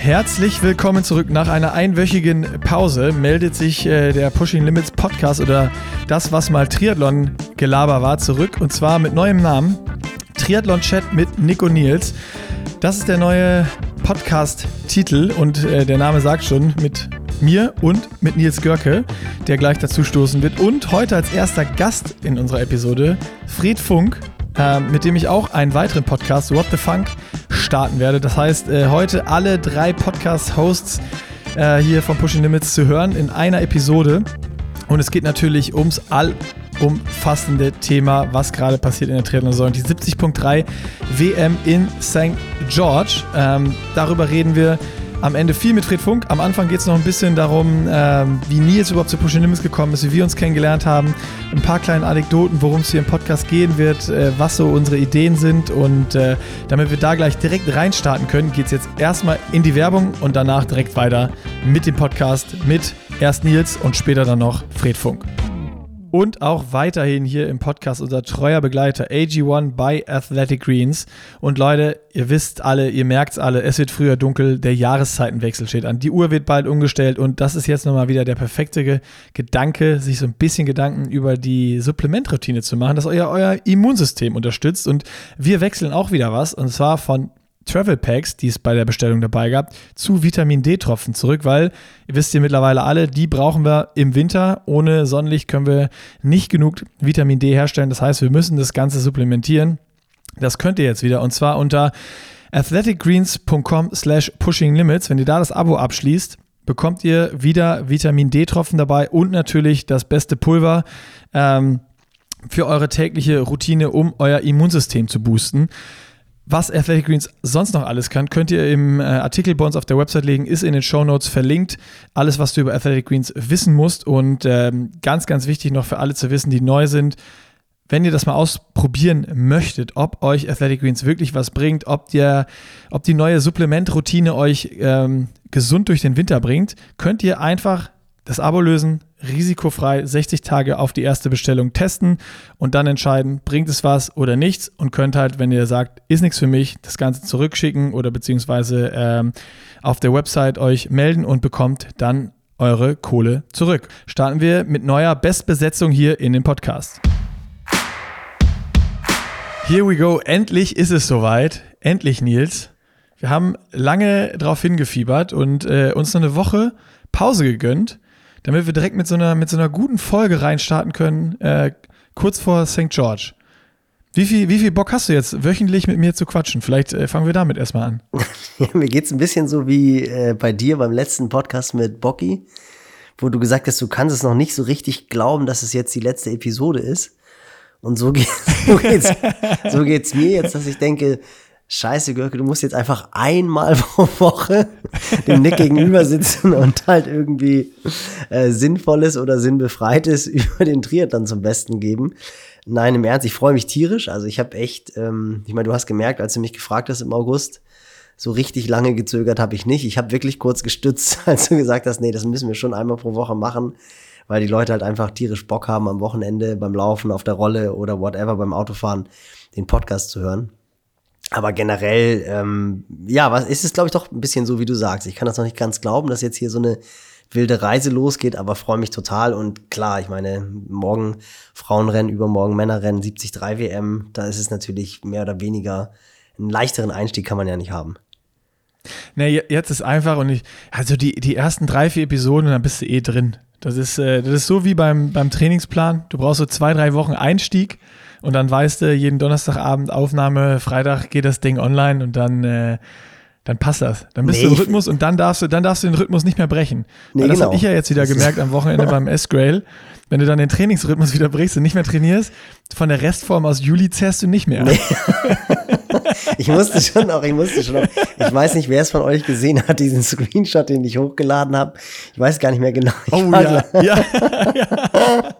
Herzlich willkommen zurück. Nach einer einwöchigen Pause meldet sich äh, der Pushing Limits Podcast oder das, was mal Triathlon-Gelaber war, zurück. Und zwar mit neuem Namen. Triathlon-Chat mit Nico Nils. Das ist der neue Podcast-Titel und äh, der Name sagt schon mit mir und mit Nils Görke, der gleich dazu stoßen wird. Und heute als erster Gast in unserer Episode Fred Funk, äh, mit dem ich auch einen weiteren Podcast, What the Funk, starten werde. Das heißt, äh, heute alle drei Podcast-Hosts äh, hier von Pushing Limits zu hören in einer Episode. Und es geht natürlich ums allumfassende Thema, was gerade passiert in der Triathlon-Saison. Die 70.3 WM in St. George. Ähm, darüber reden wir am Ende viel mit Fred Funk. Am Anfang geht es noch ein bisschen darum, ähm, wie Nils überhaupt zu Pushing Limits gekommen ist, wie wir uns kennengelernt haben. Ein paar kleine Anekdoten, worum es hier im Podcast gehen wird, äh, was so unsere Ideen sind. Und äh, damit wir da gleich direkt reinstarten können, geht es jetzt erstmal in die Werbung und danach direkt weiter mit dem Podcast mit erst Nils und später dann noch Fred Funk. Und auch weiterhin hier im Podcast unser treuer Begleiter AG1 by Athletic Greens. Und Leute, ihr wisst alle, ihr merkt es alle, es wird früher dunkel, der Jahreszeitenwechsel steht an. Die Uhr wird bald umgestellt und das ist jetzt nochmal wieder der perfekte Gedanke, sich so ein bisschen Gedanken über die Supplementroutine zu machen, dass euer, euer Immunsystem unterstützt. Und wir wechseln auch wieder was und zwar von Travel Packs, die es bei der Bestellung dabei gab, zu Vitamin D-Tropfen zurück, weil ihr wisst ihr mittlerweile alle, die brauchen wir im Winter. Ohne Sonnenlicht können wir nicht genug Vitamin D herstellen. Das heißt, wir müssen das Ganze supplementieren. Das könnt ihr jetzt wieder und zwar unter athleticgreens.com slash pushinglimits. Wenn ihr da das Abo abschließt, bekommt ihr wieder Vitamin D-Tropfen dabei und natürlich das beste Pulver. Ähm, für eure tägliche Routine, um euer Immunsystem zu boosten. Was Athletic Greens sonst noch alles kann, könnt ihr im äh, Artikel bei uns auf der Website legen, ist in den Show Notes verlinkt. Alles, was du über Athletic Greens wissen musst. Und ähm, ganz, ganz wichtig noch für alle zu wissen, die neu sind, wenn ihr das mal ausprobieren möchtet, ob euch Athletic Greens wirklich was bringt, ob, der, ob die neue Supplementroutine euch ähm, gesund durch den Winter bringt, könnt ihr einfach das Abo lösen, risikofrei 60 Tage auf die erste Bestellung testen und dann entscheiden, bringt es was oder nichts und könnt halt, wenn ihr sagt, ist nichts für mich, das Ganze zurückschicken oder beziehungsweise ähm, auf der Website euch melden und bekommt dann eure Kohle zurück. Starten wir mit neuer Bestbesetzung hier in dem Podcast. Here we go. Endlich ist es soweit. Endlich, Nils. Wir haben lange darauf hingefiebert und äh, uns eine Woche Pause gegönnt damit wir direkt mit so einer, mit so einer guten Folge reinstarten können, äh, kurz vor St. George. Wie viel, wie viel Bock hast du jetzt, wöchentlich mit mir zu quatschen? Vielleicht äh, fangen wir damit erstmal an. Mir geht's ein bisschen so wie äh, bei dir beim letzten Podcast mit Bocky, wo du gesagt hast, du kannst es noch nicht so richtig glauben, dass es jetzt die letzte Episode ist. Und so, geht, so, geht's, so geht's mir jetzt, dass ich denke, scheiße, Görke, du musst jetzt einfach einmal pro Woche dem Nick gegenüber sitzen und halt irgendwie äh, Sinnvolles oder Sinnbefreites über den Triathlon zum Besten geben. Nein, im Ernst, ich freue mich tierisch. Also ich habe echt, ähm, ich meine, du hast gemerkt, als du mich gefragt hast im August, so richtig lange gezögert habe ich nicht. Ich habe wirklich kurz gestützt, als du gesagt hast, nee, das müssen wir schon einmal pro Woche machen, weil die Leute halt einfach tierisch Bock haben, am Wochenende beim Laufen, auf der Rolle oder whatever beim Autofahren den Podcast zu hören. Aber generell, ähm, ja, was ist es, glaube ich, doch ein bisschen so, wie du sagst. Ich kann das noch nicht ganz glauben, dass jetzt hier so eine wilde Reise losgeht, aber freue mich total. Und klar, ich meine, morgen Frauenrennen, übermorgen Männerrennen, 73 WM, da ist es natürlich mehr oder weniger einen leichteren Einstieg kann man ja nicht haben. Ne, jetzt ist einfach und ich, also die, die ersten drei, vier Episoden, dann bist du eh drin. Das ist, äh, das ist so wie beim, beim Trainingsplan. Du brauchst so zwei, drei Wochen Einstieg und dann weißt du, jeden Donnerstagabend Aufnahme, Freitag geht das Ding online und dann, äh, dann passt das. Dann bist nee, du im Rhythmus und dann darfst du, dann darfst du den Rhythmus nicht mehr brechen. Nee, Weil das genau. habe ich ja jetzt wieder gemerkt am Wochenende beim S-Grail. Wenn du dann den Trainingsrhythmus wieder brichst und nicht mehr trainierst, von der Restform aus Juli zerrst du nicht mehr. Nee. ich musste schon auch, ich musste schon auch, ich weiß nicht, wer es von euch gesehen hat, diesen Screenshot, den ich hochgeladen habe. Ich weiß gar nicht mehr genau. Ich oh ja, ja, ja.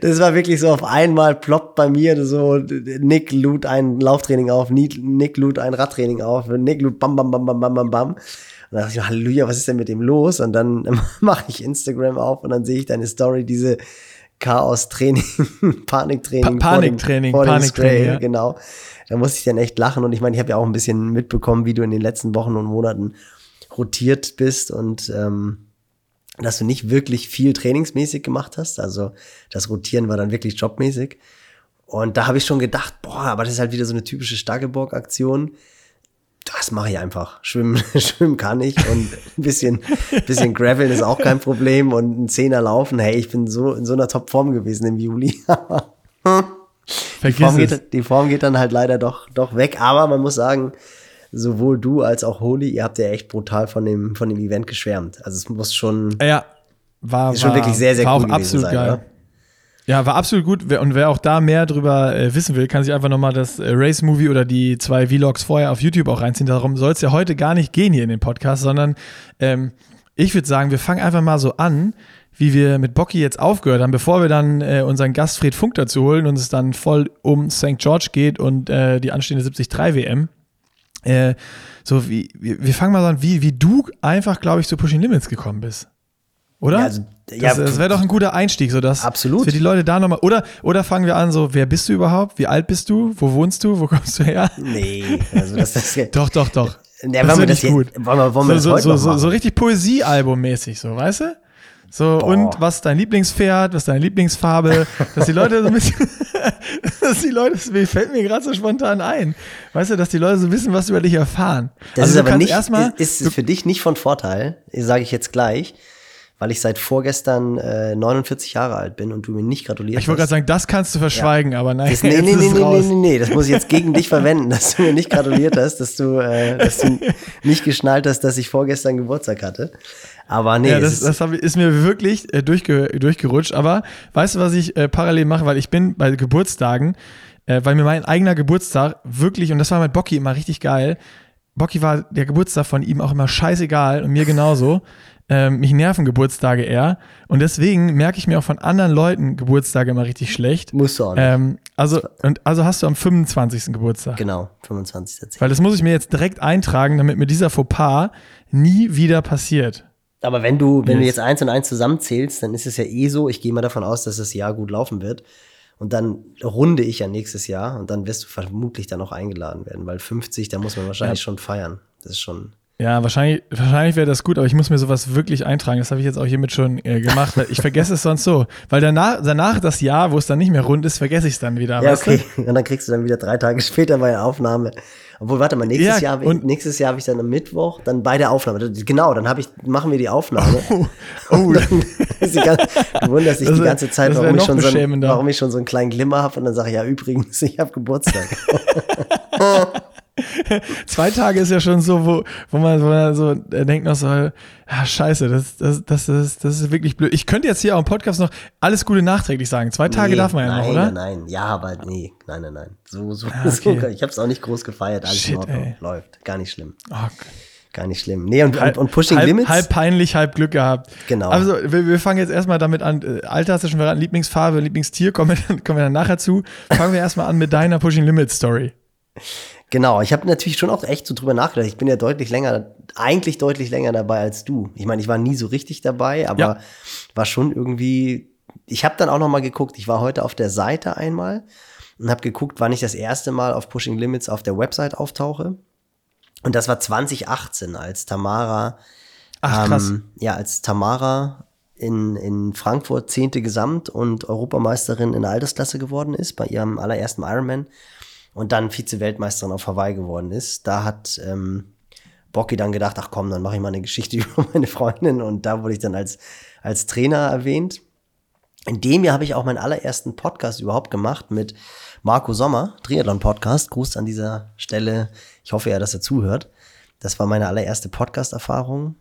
Das war wirklich so auf einmal ploppt bei mir so, Nick lud ein Lauftraining auf, Nick lud ein Radtraining auf, Nick lud bam, bam, bam, bam, bam, bam, bam. Und dann dachte ich, Halleluja, was ist denn mit dem los? Und dann mache ich Instagram auf und dann sehe ich deine Story, diese Chaos-Training, Paniktraining. Pa Paniktraining, Paniktraining, ja. genau. Da muss ich dann echt lachen und ich meine, ich habe ja auch ein bisschen mitbekommen, wie du in den letzten Wochen und Monaten rotiert bist und ähm, dass du nicht wirklich viel trainingsmäßig gemacht hast. Also das Rotieren war dann wirklich jobmäßig. Und da habe ich schon gedacht, boah, aber das ist halt wieder so eine typische Staggeborg-Aktion. Das mache ich einfach. Schwimmen, schwimmen kann ich und ein bisschen, bisschen Graveln ist auch kein Problem und ein Zehner laufen. Hey, ich bin so in so einer Topform gewesen im Juli. die, Form geht, die Form geht dann halt leider doch, doch weg. Aber man muss sagen, sowohl du als auch Holy, ihr habt ja echt brutal von dem, von dem Event geschwärmt. Also es muss schon, ja, war, schon war, wirklich sehr, sehr war cool auch absolut sein, geil. oder? Ja, war absolut gut. Und wer auch da mehr drüber äh, wissen will, kann sich einfach nochmal das äh, Race-Movie oder die zwei Vlogs vorher auf YouTube auch reinziehen. Darum soll es ja heute gar nicht gehen hier in dem Podcast, sondern ähm, ich würde sagen, wir fangen einfach mal so an, wie wir mit Bocky jetzt aufgehört haben, bevor wir dann äh, unseren Gast Fred Funk dazu holen und es dann voll um St. George geht und äh, die anstehende 73 WM. Äh, so wie, wir, wir fangen mal so an, wie, wie du einfach, glaube ich, zu Pushing Limits gekommen bist. Oder? Ja, also, das ja, das wäre doch ein guter Einstieg, so dass Absolut. für die Leute da nochmal. Oder, oder fangen wir an, so, wer bist du überhaupt? Wie alt bist du? Wo wohnst du? Wo kommst du her? Nee, also das ist Doch, doch, doch. Ja, das wollen wir ist das nicht gut. jetzt- wollen wir- wollen wir so, so, so, so richtig Poesiealbum-mäßig, so, weißt du? So, Boah. und was ist dein Lieblingspferd, was ist deine Lieblingsfarbe, dass die Leute so ein bisschen, dass die Leute, das fällt mir gerade so spontan ein, weißt du, dass die Leute so wissen, was über dich erfahren. Das Also ist aber nicht, erstmal, ist, ist für dich nicht von Vorteil, sage ich jetzt gleich, weil ich seit vorgestern äh, 49 Jahre alt bin und du mir nicht gratuliert ich wollte gerade sagen, das kannst du verschweigen, aber nein, Das, nee, nee, nee, nee, nee, raus. nee, nee, das muss ich jetzt gegen dich verwenden, dass du mir nicht gratuliert hast, dass du, äh, dass du nicht geschnallt hast, dass ich vorgestern Geburtstag hatte. Aber nee, Ja, das, ist, das hab, ist mir wirklich äh, durchge, durchgerutscht. Aber weißt du, was ich äh, parallel mache? Weil ich bin bei Geburtstagen, äh, weil mir mein eigener Geburtstag wirklich, und das war mit Bocky immer richtig geil, Bocky war der Geburtstag von ihm auch immer scheißegal und mir genauso. Ähm, mich nerven Geburtstage eher. Und deswegen merke ich mir auch von anderen Leuten Geburtstage immer richtig schlecht. musst du auch nicht. Ähm, also, und, also hast du am 25. Geburtstag. genau, 25. Weil das muss ich mir jetzt direkt eintragen, damit mir dieser Fauxpas nie wieder passiert. Aber wenn du, wenn du jetzt eins und eins zusammenzählst, dann ist es ja eh so, ich gehe mal davon aus, dass das Jahr gut laufen wird. Und dann runde ich ja nächstes Jahr und dann wirst du vermutlich dann auch eingeladen werden, weil 50, da muss man wahrscheinlich Ja. schon feiern. Das ist schon. Ja, wahrscheinlich, wahrscheinlich wäre das gut, aber ich muss mir sowas wirklich eintragen. Das habe ich jetzt auch hiermit schon äh, gemacht. Ich vergesse es sonst so. Weil danach, danach das Jahr, wo es dann nicht mehr rund ist, vergesse ich es dann wieder. Ja, okay. Und dann kriegst du dann wieder drei Tage später bei der Aufnahme. Obwohl, warte mal, nächstes Ja, Jahr, nächstes Jahr habe ich dann am Mittwoch, dann bei der Aufnahme. Genau, dann habe ich, machen wir die Aufnahme. du? Oh, Und dann ist die ganze, du wunderst dich die ganze Zeit, warum ich, schon so ein, beschämender. warum ich schon so einen kleinen Glimmer habe. Und dann sage ich, ja, übrigens, ich habe Geburtstag. zwei Tage ist ja schon so, wo, wo, man, wo man so äh, denkt noch so, ja, scheiße, das, das, das, ist, das ist wirklich blöd. Ich könnte jetzt hier auch im Podcast noch alles Gute nachträglich sagen. Zwei Tage Nee, darf man ja nein, noch, oder? Nein, nein, ja, aber nee, nein, nein, nein. So, so, Ah, so okay. ich habe es auch nicht groß gefeiert, alles Shit, läuft, gar nicht schlimm, Oh, gar nicht schlimm. Nee, und, halb, und, und Pushing halb, Limits, halb peinlich, halb Glück gehabt. Genau. Also, wir, wir fangen jetzt erstmal damit an. Äh, Alter hast du schon verraten, Lieblingsfarbe, Lieblingstier, kommen wir, dann, kommen wir dann nachher zu. Fangen wir erstmal an mit deiner Pushing Limits Story. genau, ich habe natürlich schon auch echt so drüber nachgedacht. Ich bin ja deutlich länger, eigentlich deutlich länger dabei als du. Ich meine, ich war nie so richtig dabei, aber Ja. war schon irgendwie, ich habe dann auch noch mal geguckt, ich war heute auf der Seite einmal und habe geguckt, wann ich das erste Mal auf Pushing Limits auf der Website auftauche. Und das war 2018, als Tamara Ach, krass. Ähm, ja, als Tamara in, in Frankfurt zehnte Gesamt- und Europameisterin in der Altersklasse geworden ist, bei ihrem allerersten Ironman und dann Vize-Weltmeisterin auf Hawaii geworden ist. Da hat ähm, Bocky dann gedacht, ach komm, dann mache ich mal eine Geschichte über meine Freundin und da wurde ich dann als, als Trainer erwähnt. In dem Jahr habe ich auch meinen allerersten Podcast überhaupt gemacht mit Marco Sommer, Triathlon-Podcast. Gruß an dieser Stelle. Ich hoffe ja, dass er zuhört. Das war meine allererste Podcast-Erfahrung.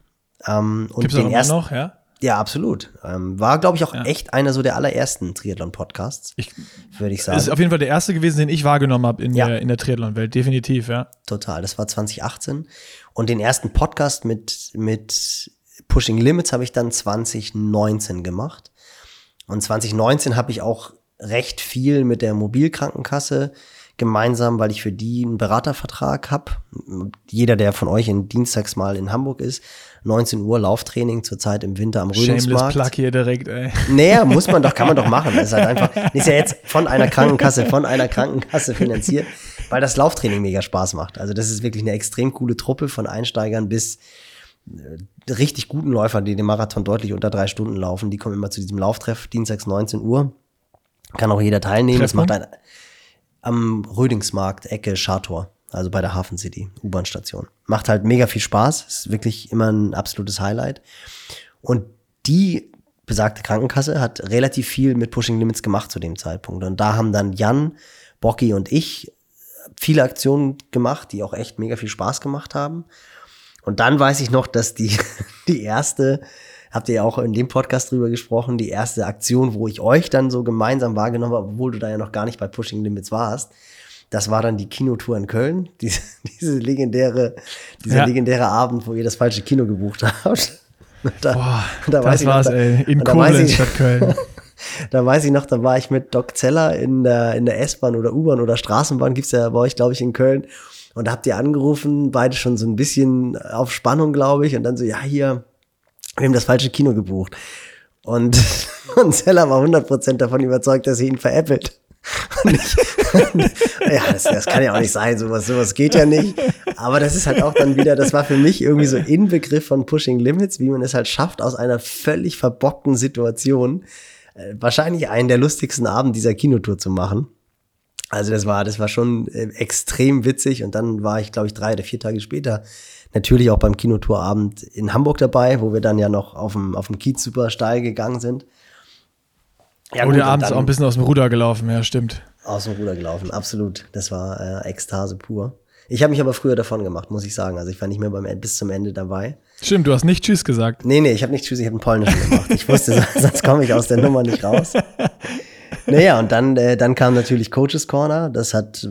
Ähm, und Gibt's den ersten, noch, ja? Ja, absolut. Ähm, war, glaube ich, auch Ja. echt einer so der allerersten Triathlon-Podcasts, Ich, würde ich ist sagen. auf jeden Fall der erste gewesen, den ich wahrgenommen habe in, Ja. der, in der Triathlon-Welt. Definitiv, ja. Total. Das war 2018. Und den ersten Podcast mit, mit Pushing Limits habe ich dann 2019 gemacht. Und 2019 habe ich auch recht viel mit der Mobilkrankenkasse gemeinsam, weil ich für die einen Beratervertrag habe. Jeder, der von euch in Dienstags mal in Hamburg ist, 19 Uhr Lauftraining zurzeit im Winter am Shameless Rödungsmarkt. Plug hier direkt, ey. Naja, muss man doch, kann man doch machen. Das ist halt einfach, ist ja jetzt von einer Krankenkasse, von einer Krankenkasse finanziert, weil das Lauftraining mega Spaß macht. Also das ist wirklich eine extrem coole Truppe von Einsteigern bis, äh, richtig guten Läufer, die den Marathon deutlich unter drei Stunden laufen, die kommen immer zu diesem Lauftreff, dienstags 19 Uhr. Kann auch jeder teilnehmen. Es macht ein, am Rödingsmarkt, Ecke Schartor, also bei der Hafen City, U-Bahn-Station. Macht halt mega viel Spaß, ist wirklich immer ein absolutes Highlight. Und die besagte Krankenkasse hat relativ viel mit Pushing Limits gemacht zu dem Zeitpunkt. Und da haben dann Jan, Bocky und ich viele Aktionen gemacht, die auch echt mega viel Spaß gemacht haben. Und dann weiß ich noch, dass die, die erste, habt ihr ja auch in dem Podcast drüber gesprochen, die erste Aktion, wo ich euch dann so gemeinsam wahrgenommen habe, obwohl du da ja noch gar nicht bei Pushing Limits warst, das war dann die Kinotour in Köln, diese, diese legendäre, dieser ja. legendäre Abend, wo ihr das falsche Kino gebucht habt. Da, Boah, da das war's, noch, ey, in Koblenz statt Köln. da weiß ich noch, da war ich mit Doc Zeller in der, in der S-Bahn oder U-Bahn oder Straßenbahn, gibt's ja bei euch, glaube ich, in Köln. Und da habt ihr angerufen, beide schon so ein bisschen auf Spannung, glaube ich. Und dann so, ja, hier, wir haben das falsche Kino gebucht. Und, und Zeller war 100% davon überzeugt, dass ihr ihn veräppelt. Ja, das, das, kann ja auch nicht sein, sowas, sowas geht ja nicht. Aber das ist halt auch dann wieder, das war für mich irgendwie so Inbegriff von Pushing Limits, wie man es halt schafft, aus einer völlig verbockten Situation äh, wahrscheinlich einen der lustigsten Abend dieser Kinotour zu machen. Also das war, das war schon äh, extrem witzig und dann war ich, glaube ich, drei oder vier Tage später natürlich auch beim Kinotourabend in Hamburg dabei, wo wir dann ja noch auf dem, auf dem Kiez super steil gegangen sind. Ja, Wurde abends auch ein bisschen aus dem Ruder gelaufen, ja, stimmt. Aus dem Ruder gelaufen, absolut. Das war äh, Ekstase pur. Ich habe mich aber früher davon gemacht, muss ich sagen. Also ich war nicht mehr beim, bis zum Ende dabei. Stimmt, du hast nicht Tschüss gesagt. Nee, nee, ich habe nicht Tschüss, ich habe einen polnischen gemacht. Ich wusste, sonst komme ich aus der Nummer nicht raus. Naja, und dann, äh, dann kam natürlich Coaches Corner. Das hat,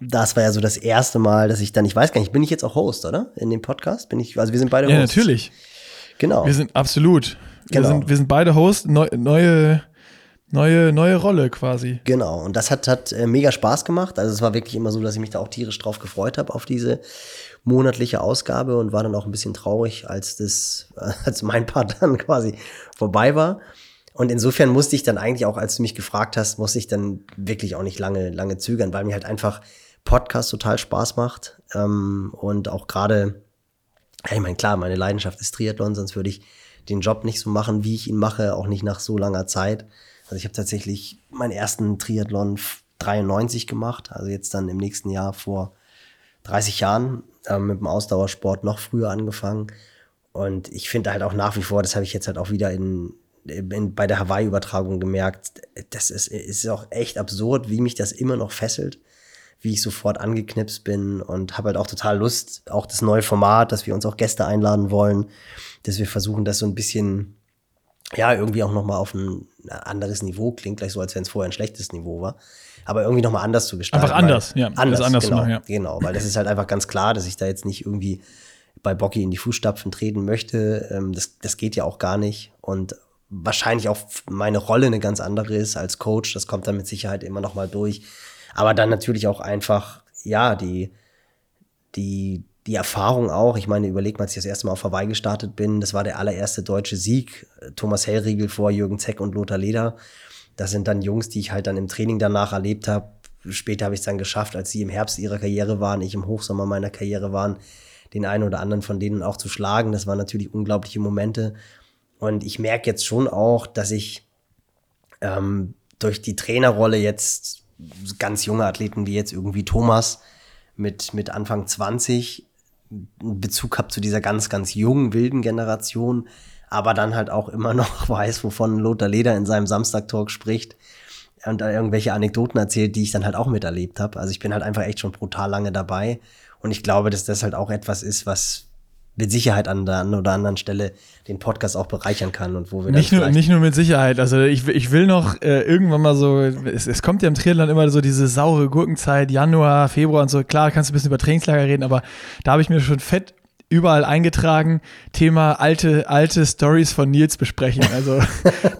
das war ja so das erste Mal, dass ich dann, ich weiß gar nicht, bin ich jetzt auch Host, oder? In dem Podcast? Bin ich, also wir sind beide Hosts. Ja, natürlich. Genau. Wir sind absolut. Wir, genau. sind, wir sind beide Hosts, neu, neue Neue, neue Rolle quasi. Genau, und das hat, hat äh, mega Spaß gemacht. Also es war wirklich immer so, dass ich mich da auch tierisch drauf gefreut habe auf diese monatliche Ausgabe und war dann auch ein bisschen traurig, als das, als mein Part dann quasi vorbei war. Und insofern musste ich dann eigentlich auch, als du mich gefragt hast, musste ich dann wirklich auch nicht lange, lange zögern, weil mir halt einfach Podcast total Spaß macht. Ähm, und auch gerade, ich meine, klar, meine Leidenschaft ist Triathlon, sonst würde ich den Job nicht so machen, wie ich ihn mache, auch nicht nach so langer Zeit. Also ich habe tatsächlich meinen ersten Triathlon 93 gemacht, also jetzt dann im nächsten Jahr vor 30 Jahren äh, mit dem Ausdauersport noch früher angefangen. Und ich finde halt auch nach wie vor, das habe ich jetzt halt auch wieder in, in bei der Hawaii-Übertragung gemerkt, das ist, ist auch echt absurd, wie mich das immer noch fesselt, wie ich sofort angeknipst bin und habe halt auch total Lust, auch das neue Format, dass wir uns auch Gäste einladen wollen, dass wir versuchen, das so ein bisschen ja, irgendwie auch nochmal auf ein anderes Niveau klingt, gleich so, als wenn es vorher ein schlechtes Niveau war. Aber irgendwie nochmal anders zu gestalten. Einfach anders, ja. Anders, anders genau, machen, ja. genau, weil das ist halt einfach ganz klar, dass ich da jetzt nicht irgendwie bei Bocky in die Fußstapfen treten möchte. Ähm, das, das geht ja auch gar nicht. Und wahrscheinlich auch meine Rolle eine ganz andere ist als Coach. Das kommt dann mit Sicherheit immer nochmal durch. Aber dann natürlich auch einfach, ja, die, die, die Erfahrung auch, ich meine, überleg mal, als ich das erste Mal auf Hawaii gestartet bin, das war der allererste deutsche Sieg. Thomas Hellriegel vor Jürgen Zeck und Lothar Leder. Das sind dann Jungs, die ich halt dann im Training danach erlebt habe. Später habe ich es dann geschafft, als sie im Herbst ihrer Karriere waren, ich im Hochsommer meiner Karriere waren, den einen oder anderen von denen auch zu schlagen. Das waren natürlich unglaubliche Momente. Und ich merke jetzt schon auch, dass ich ähm, durch die Trainerrolle jetzt ganz junge Athleten wie jetzt irgendwie Thomas mit, mit Anfang 20 Bezug habe zu dieser ganz, ganz jungen, wilden Generation, aber dann halt auch immer noch weiß, wovon Lothar Leder in seinem Samstag-Talk spricht und irgendwelche Anekdoten erzählt, die ich dann halt auch miterlebt habe. Also ich bin halt einfach echt schon brutal lange dabei und ich glaube, dass das halt auch etwas ist, was mit Sicherheit an der einen oder anderen Stelle den Podcast auch bereichern kann und wo wir nicht nur nicht nur mit Sicherheit. Also ich, ich will noch äh, irgendwann mal so es, es kommt ja im Triathlon immer so diese saure Gurkenzeit Januar Februar und so. Klar kannst du ein bisschen über Trainingslager reden aber da habe ich mir schon fett überall eingetragen, Thema alte, alte Stories von Nils besprechen. Also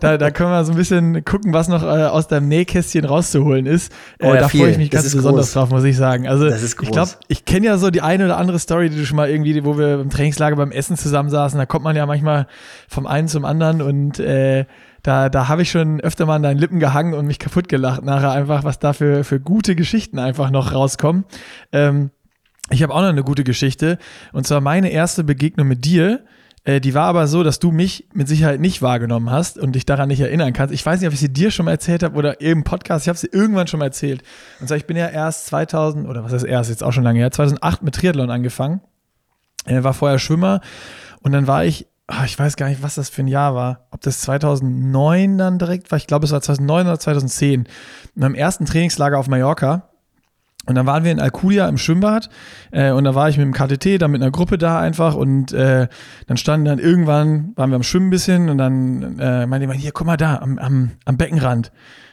da, da können wir so ein bisschen gucken, was noch äh, aus deinem Nähkästchen rauszuholen ist. Äh, oh ja, da freue ich mich das ganz besonders groß. drauf, muss ich sagen. Also ich glaube, ich kenne ja so die eine oder andere Story, die du schon mal irgendwie, wo wir im Trainingslager beim Essen zusammensaßen, da kommt man ja manchmal vom einen zum anderen und äh, da, da habe ich schon öfter mal an deinen Lippen gehangen und mich kaputt gelacht nachher einfach, was da für, für gute Geschichten einfach noch rauskommen. Ähm, Ich habe auch noch eine gute Geschichte. Und zwar meine erste Begegnung mit dir. Äh, die war aber so, dass du mich mit Sicherheit nicht wahrgenommen hast und dich daran nicht erinnern kannst. Ich weiß nicht, ob ich sie dir schon mal erzählt habe oder im Podcast. Ich habe sie irgendwann schon mal erzählt. Und zwar, ich bin ja erst 2000, oder was ist erst, jetzt auch schon lange her, 2008 mit Triathlon angefangen. Er war vorher Schwimmer und dann war ich, ach, ich weiß gar nicht, was das für ein Jahr war. Ob das 2009 dann direkt war. Ich glaube, es war 2009 oder 2010. Und am ersten Trainingslager auf Mallorca und dann waren wir in Alcudia im Schwimmbad äh, und da war ich mit dem KTT, dann mit einer Gruppe da einfach und äh, dann standen dann irgendwann, waren wir am Schwimmen ein bisschen und dann äh, meinte jemand, hier, guck mal da, am, am, am Beckenrand.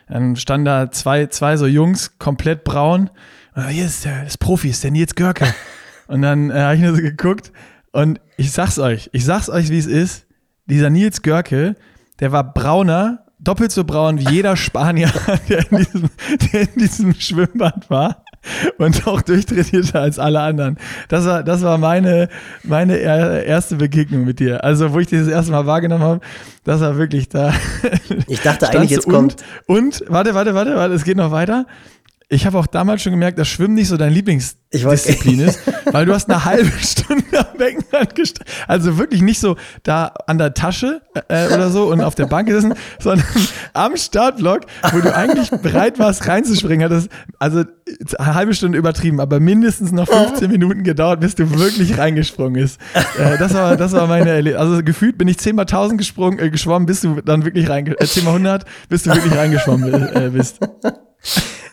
Dann standen da zwei, zwei so Jungs, komplett braun. Und hier ist der das Profi, ist der Nils Görke. Und dann äh, habe ich nur so geguckt und ich sag's euch, ich sag's euch, wie es ist. Dieser Nils Görke, der war brauner doppelt so braun wie jeder Spanier, der in diesem, der in diesem Schwimmbad war und auch durchtrainierter als alle anderen. Das war, das war meine, meine erste Begegnung mit dir. Also, wo ich dich das erste Mal wahrgenommen habe, das war wirklich da. Ich dachte eigentlich, jetzt und, kommt. Und, warte, warte, warte, warte, es geht noch weiter ich habe auch damals schon gemerkt, dass Schwimmen nicht so dein Lieblingsdisziplin ist, weil du hast eine halbe Stunde am Beckenrand gestanden. Also wirklich nicht so da an der Tasche äh, oder so und auf der Bank gesessen, sondern am Startblock, wo du eigentlich bereit warst reinzuspringen. Hat das, also eine halbe Stunde übertrieben, aber mindestens noch 15 Minuten gedauert, bis du wirklich reingesprungen bist. Äh, das war, das war meine Erlebnis. Also gefühlt bin ich 10 mal 1000 gesprungen, äh, geschwommen, bis du dann wirklich reingesprungen, äh, 10 mal 100, bis du wirklich reingeschwommen äh, bist.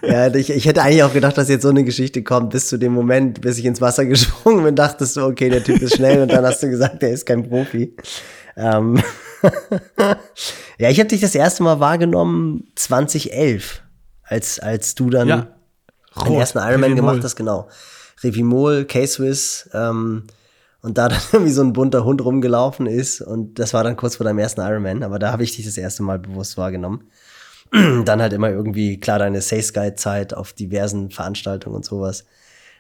Ja, ich, ich hätte eigentlich auch gedacht, dass jetzt so eine Geschichte kommt, bis zu dem Moment, bis ich ins Wasser gesprungen bin, dachtest du, okay, der Typ ist schnell und dann hast du gesagt, der ist kein Profi. Ähm ja, ich habe dich das erste Mal wahrgenommen 2011, als, als du dann ja. den ersten Ironman Revimol. gemacht hast, genau. Revimol, K-Swiss, ähm, und da dann irgendwie so ein bunter Hund rumgelaufen ist und das war dann kurz vor deinem ersten Ironman, aber da habe ich dich das erste Mal bewusst wahrgenommen. dann halt immer irgendwie, klar, deine Sales Guide Zeit auf diversen Veranstaltungen und sowas.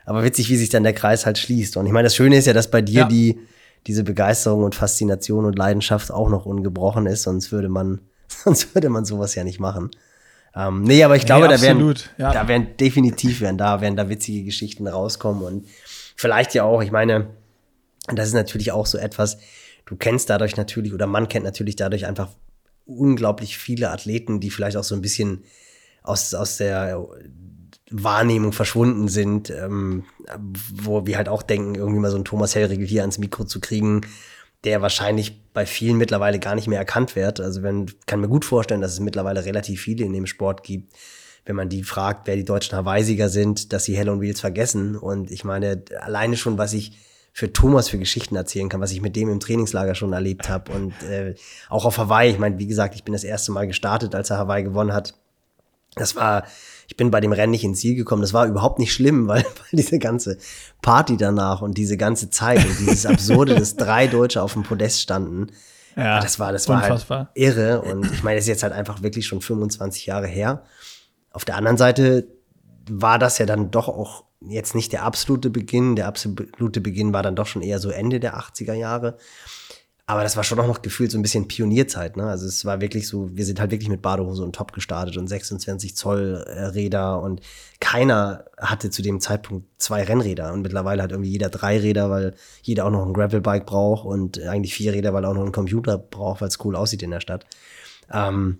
Aber witzig, wie sich dann der Kreis halt schließt. Und ich meine, das Schöne ist ja, dass bei dir ja. die, diese Begeisterung und Faszination und Leidenschaft auch noch ungebrochen ist, sonst würde man, sonst würde man sowas ja nicht machen. Ähm, nee, aber ich glaube, nee, da werden, ja. da werden definitiv werden da, werden da witzige Geschichten rauskommen und vielleicht ja auch, ich meine, das ist natürlich auch so etwas, du kennst dadurch natürlich oder man kennt natürlich dadurch einfach unglaublich viele Athleten, die vielleicht auch so ein bisschen aus, aus der Wahrnehmung verschwunden sind, ähm, wo wir halt auch denken, irgendwie mal so einen Thomas Hellriegel hier ans Mikro zu kriegen, der wahrscheinlich bei vielen mittlerweile gar nicht mehr erkannt wird. Also wenn, kann mir gut vorstellen, dass es mittlerweile relativ viele in dem Sport gibt, wenn man die fragt, wer die deutschen Hawaii-Sieger sind, dass sie Hell on Wheels vergessen. Und ich meine, alleine schon, was ich für Thomas für Geschichten erzählen kann, was ich mit dem im Trainingslager schon erlebt habe. Und äh, auch auf Hawaii, ich meine, wie gesagt, ich bin das erste Mal gestartet, als er Hawaii gewonnen hat. Das war, ich bin bei dem Rennen nicht ins Ziel gekommen. Das war überhaupt nicht schlimm, weil, weil diese ganze Party danach und diese ganze Zeit und dieses Absurde, dass drei Deutsche auf dem Podest standen, ja, das war, das war halt irre. Und ich meine, das ist jetzt halt einfach wirklich schon 25 Jahre her. Auf der anderen Seite war das ja dann doch auch jetzt nicht der absolute Beginn. Der absolute Beginn war dann doch schon eher so Ende der 80er Jahre. Aber das war schon auch noch gefühlt so ein bisschen Pionierzeit. Ne? Also es war wirklich so, wir sind halt wirklich mit Badehose und Top gestartet und 26 Zoll äh, Räder und keiner hatte zu dem Zeitpunkt zwei Rennräder und mittlerweile hat irgendwie jeder drei Räder, weil jeder auch noch ein Gravelbike braucht und eigentlich vier Räder, weil er auch noch einen Computer braucht, weil es cool aussieht in der Stadt. Ähm,